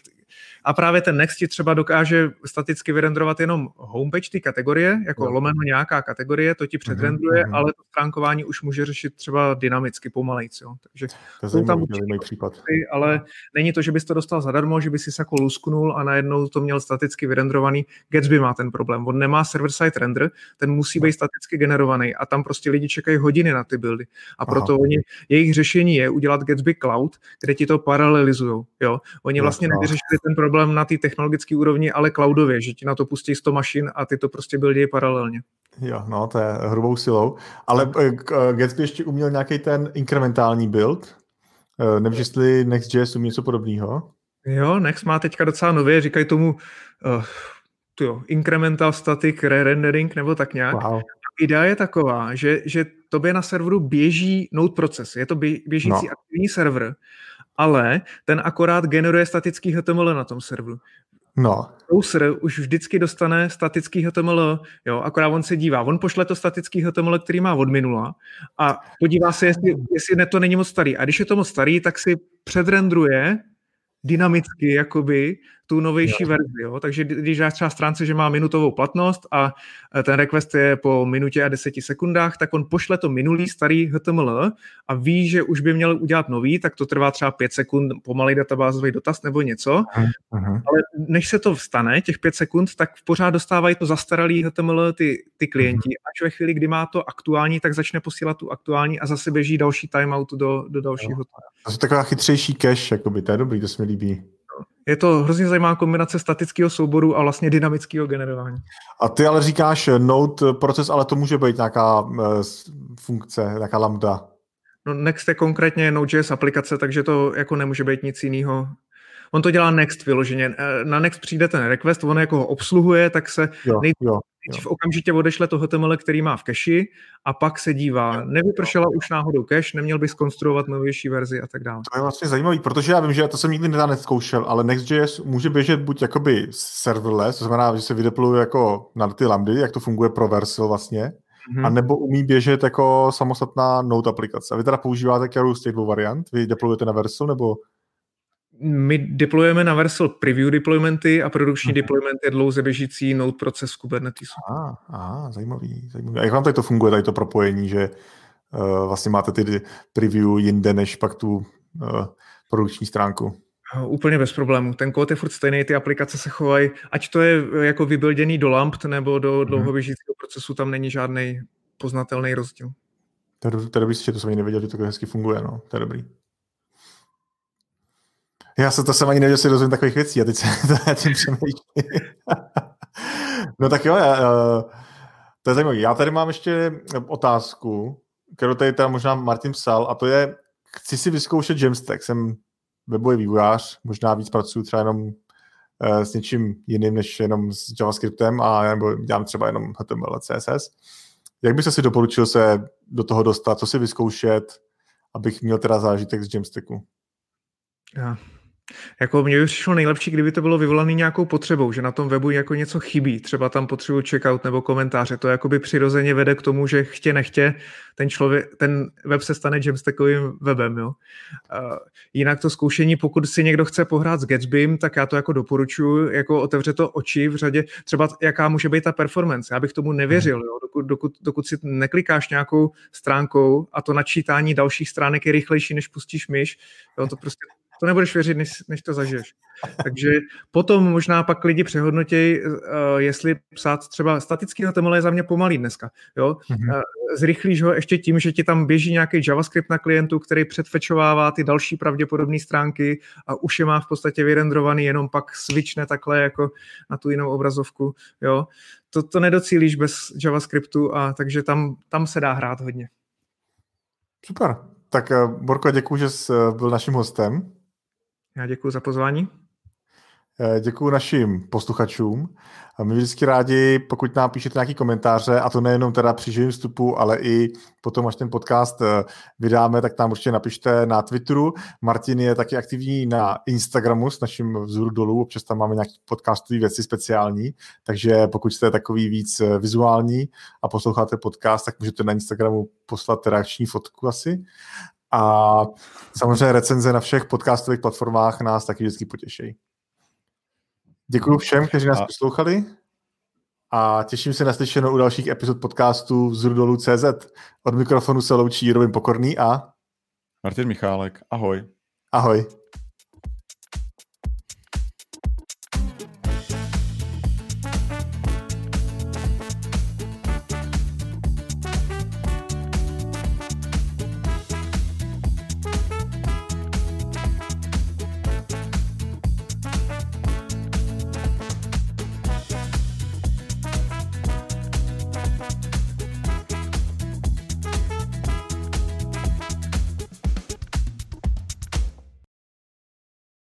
a právě ten Next ti třeba dokáže staticky vyrendrovat jenom homepage ty kategorie, jako no. lomeno nějaká kategorie, to ti předrenduje, mm-hmm. ale to stránkování už může řešit třeba dynamicky, pomalejc. Jo. Takže to jsou tam určitě případ. ale není to, že bys to dostal zadarmo, že bys si jako lusknul a najednou to měl staticky vyrendrovaný. Gatsby má ten problém. On nemá server-side render, ten musí no. být staticky generovaný a tam prostě lidi čekají hodiny na ty buildy. A proto Aha. oni, jejich řešení je udělat Gatsby Cloud, kde ti to paralelizují. Jo. Oni vlastně no, nevyřešili ten problém problém na té technologické úrovni, ale cloudově, že ti na to pustí 100 mašin a ty to prostě buildí paralelně. Jo, no, to je hrubou silou. Ale uh, Gatsby ještě uměl nějaký ten inkrementální build? Uh, Nevím, jestli Next.js umí něco podobného? Jo, Next má teďka docela nově, říkají tomu uh, jo, incremental static re-rendering nebo tak nějak. Wow. Idea je taková, že, že tobě na serveru běží node proces, je to běžící no. aktivní server ale ten akorát generuje statický HTML na tom serveru. No. Browser už vždycky dostane statický HTML, jo, akorát on se dívá, on pošle to statický HTML, který má od minula a podívá se, jestli, jestli to není moc starý. A když je to moc starý, tak si předrendruje dynamicky jakoby tu novější jo. verzi. Jo? Takže když dáš třeba stránce, že má minutovou platnost a e, ten request je po minutě a deseti sekundách, tak on pošle to minulý starý HTML a ví, že už by měl udělat nový, tak to trvá třeba pět sekund, pomalý databázový dotaz nebo něco. Uh-huh. Ale než se to vstane, těch pět sekund, tak pořád dostávají to zastaralý HTML ty, ty klienti. Uh-huh. Až ve chvíli, kdy má to aktuální, tak začne posílat tu aktuální a zase běží další timeout do, do dalšího. To je taková chytřejší cache, jakoby, to je dobrý, to se mi líbí. Je to hrozně zajímavá kombinace statického souboru a vlastně dynamického generování. A ty ale říkáš Node proces, ale to může být nějaká uh, funkce, nějaká lambda. No Next je konkrétně Node.js aplikace, takže to jako nemůže být nic jiného. On to dělá Next vyloženě. Eh, na Next přijde ten request, on jako ho obsluhuje, tak se jo, nej... jo. Nejdřív okamžitě odešle toho HTML, který má v cache a pak se dívá, nevypršela už náhodou cache, neměl by skonstruovat novější verzi a tak dále. To je vlastně zajímavý, protože já vím, že to jsem nikdy nedá neskoušel, ale Next.js může běžet buď jakoby serverless, to znamená, že se vydeployuje jako na ty lambdy, jak to funguje pro Versil vlastně, mm-hmm. anebo umí běžet jako samostatná Node aplikace. A vy teda používáte kterou z těch dvou variant? Vy deployujete na Vercel nebo my deployujeme na Vercel preview deploymenty a produkční uh-huh. deployment je dlouze běžící node proces Kubernetes. Ah, ah, zajímavý, zajímavý. A jak vám tady to funguje, tady to propojení, že uh, vlastně máte ty preview jinde, než pak tu uh, produkční stránku? Úplně bez problémů. Ten kód je furt stejný, ty aplikace se chovají, ať to je jako vybilděný do lamp nebo do mhm. dlouhoběžícího procesu, tam není žádný poznatelný rozdíl. To je, to je dobrý, že to jsem ani nevěděl, že to hezky funguje, no. To je dobrý. Já se to jsem ani nevěděl, že si rozumím takových věcí a teď se *laughs* to tím přemýšlím. *laughs* no tak jo, já, uh, to je zajímavé. Já tady mám ještě otázku, kterou tady teda možná Martin psal, a to je, chci si vyzkoušet Jamstack. Jsem webový vývojář, možná víc pracuji třeba jenom uh, s něčím jiným, než jenom s JavaScriptem, a nebo dělám třeba jenom HTML a CSS. Jak byste si doporučil se do toho dostat, co si vyzkoušet, abych měl teda zážitek z Jamstacku? Já jako mně by přišlo nejlepší, kdyby to bylo vyvolané nějakou potřebou, že na tom webu jako něco chybí, třeba tam potřebuji checkout nebo komentáře. To jakoby přirozeně vede k tomu, že chtě nechtě ten člověk, ten web se stane jamstackovým webem. Jo? Uh, jinak to zkoušení, pokud si někdo chce pohrát s Gatsbym, tak já to jako doporučuji, jako otevře to oči v řadě, třeba jaká může být ta performance. Já bych tomu nevěřil, jo? Dokud, dokud, dokud si neklikáš nějakou stránkou a to načítání dalších stránek je rychlejší, než pustíš myš, jo? to prostě to nebudeš věřit, než, než to zažiješ. Takže potom možná pak lidi přehodnotějí, uh, jestli psát třeba statický HTML je za mě pomalý dneska. Jo? Mm-hmm. Uh, zrychlíš ho ještě tím, že ti tam běží nějaký JavaScript na klientu, který předfečovává ty další pravděpodobné stránky a už je má v podstatě vyrendrovaný, jenom pak switchne takhle jako na tu jinou obrazovku. Jo? To, to nedocílíš bez JavaScriptu, a takže tam, tam se dá hrát hodně. Super. Tak Borko, děkuji, že jsi byl naším hostem. Já děkuji za pozvání. Eh, děkuji našim posluchačům. My vždycky rádi, pokud nám píšete nějaké komentáře, a to nejenom teda při živém vstupu, ale i potom, až ten podcast eh, vydáme, tak tam určitě napište na Twitteru. Martin je taky aktivní na Instagramu s naším vzoru dolů, občas tam máme nějaké podcastové věci speciální, takže pokud jste takový víc eh, vizuální a posloucháte podcast, tak můžete na Instagramu poslat reakční fotku asi. A samozřejmě recenze na všech podcastových platformách nás taky vždycky potěší. Děkuji všem, kteří nás poslouchali a těším se na slyšenou u dalších epizod podcastu z Rudolu CZ. Od mikrofonu se loučí Robin Pokorný a Martin Michálek. Ahoj. Ahoj.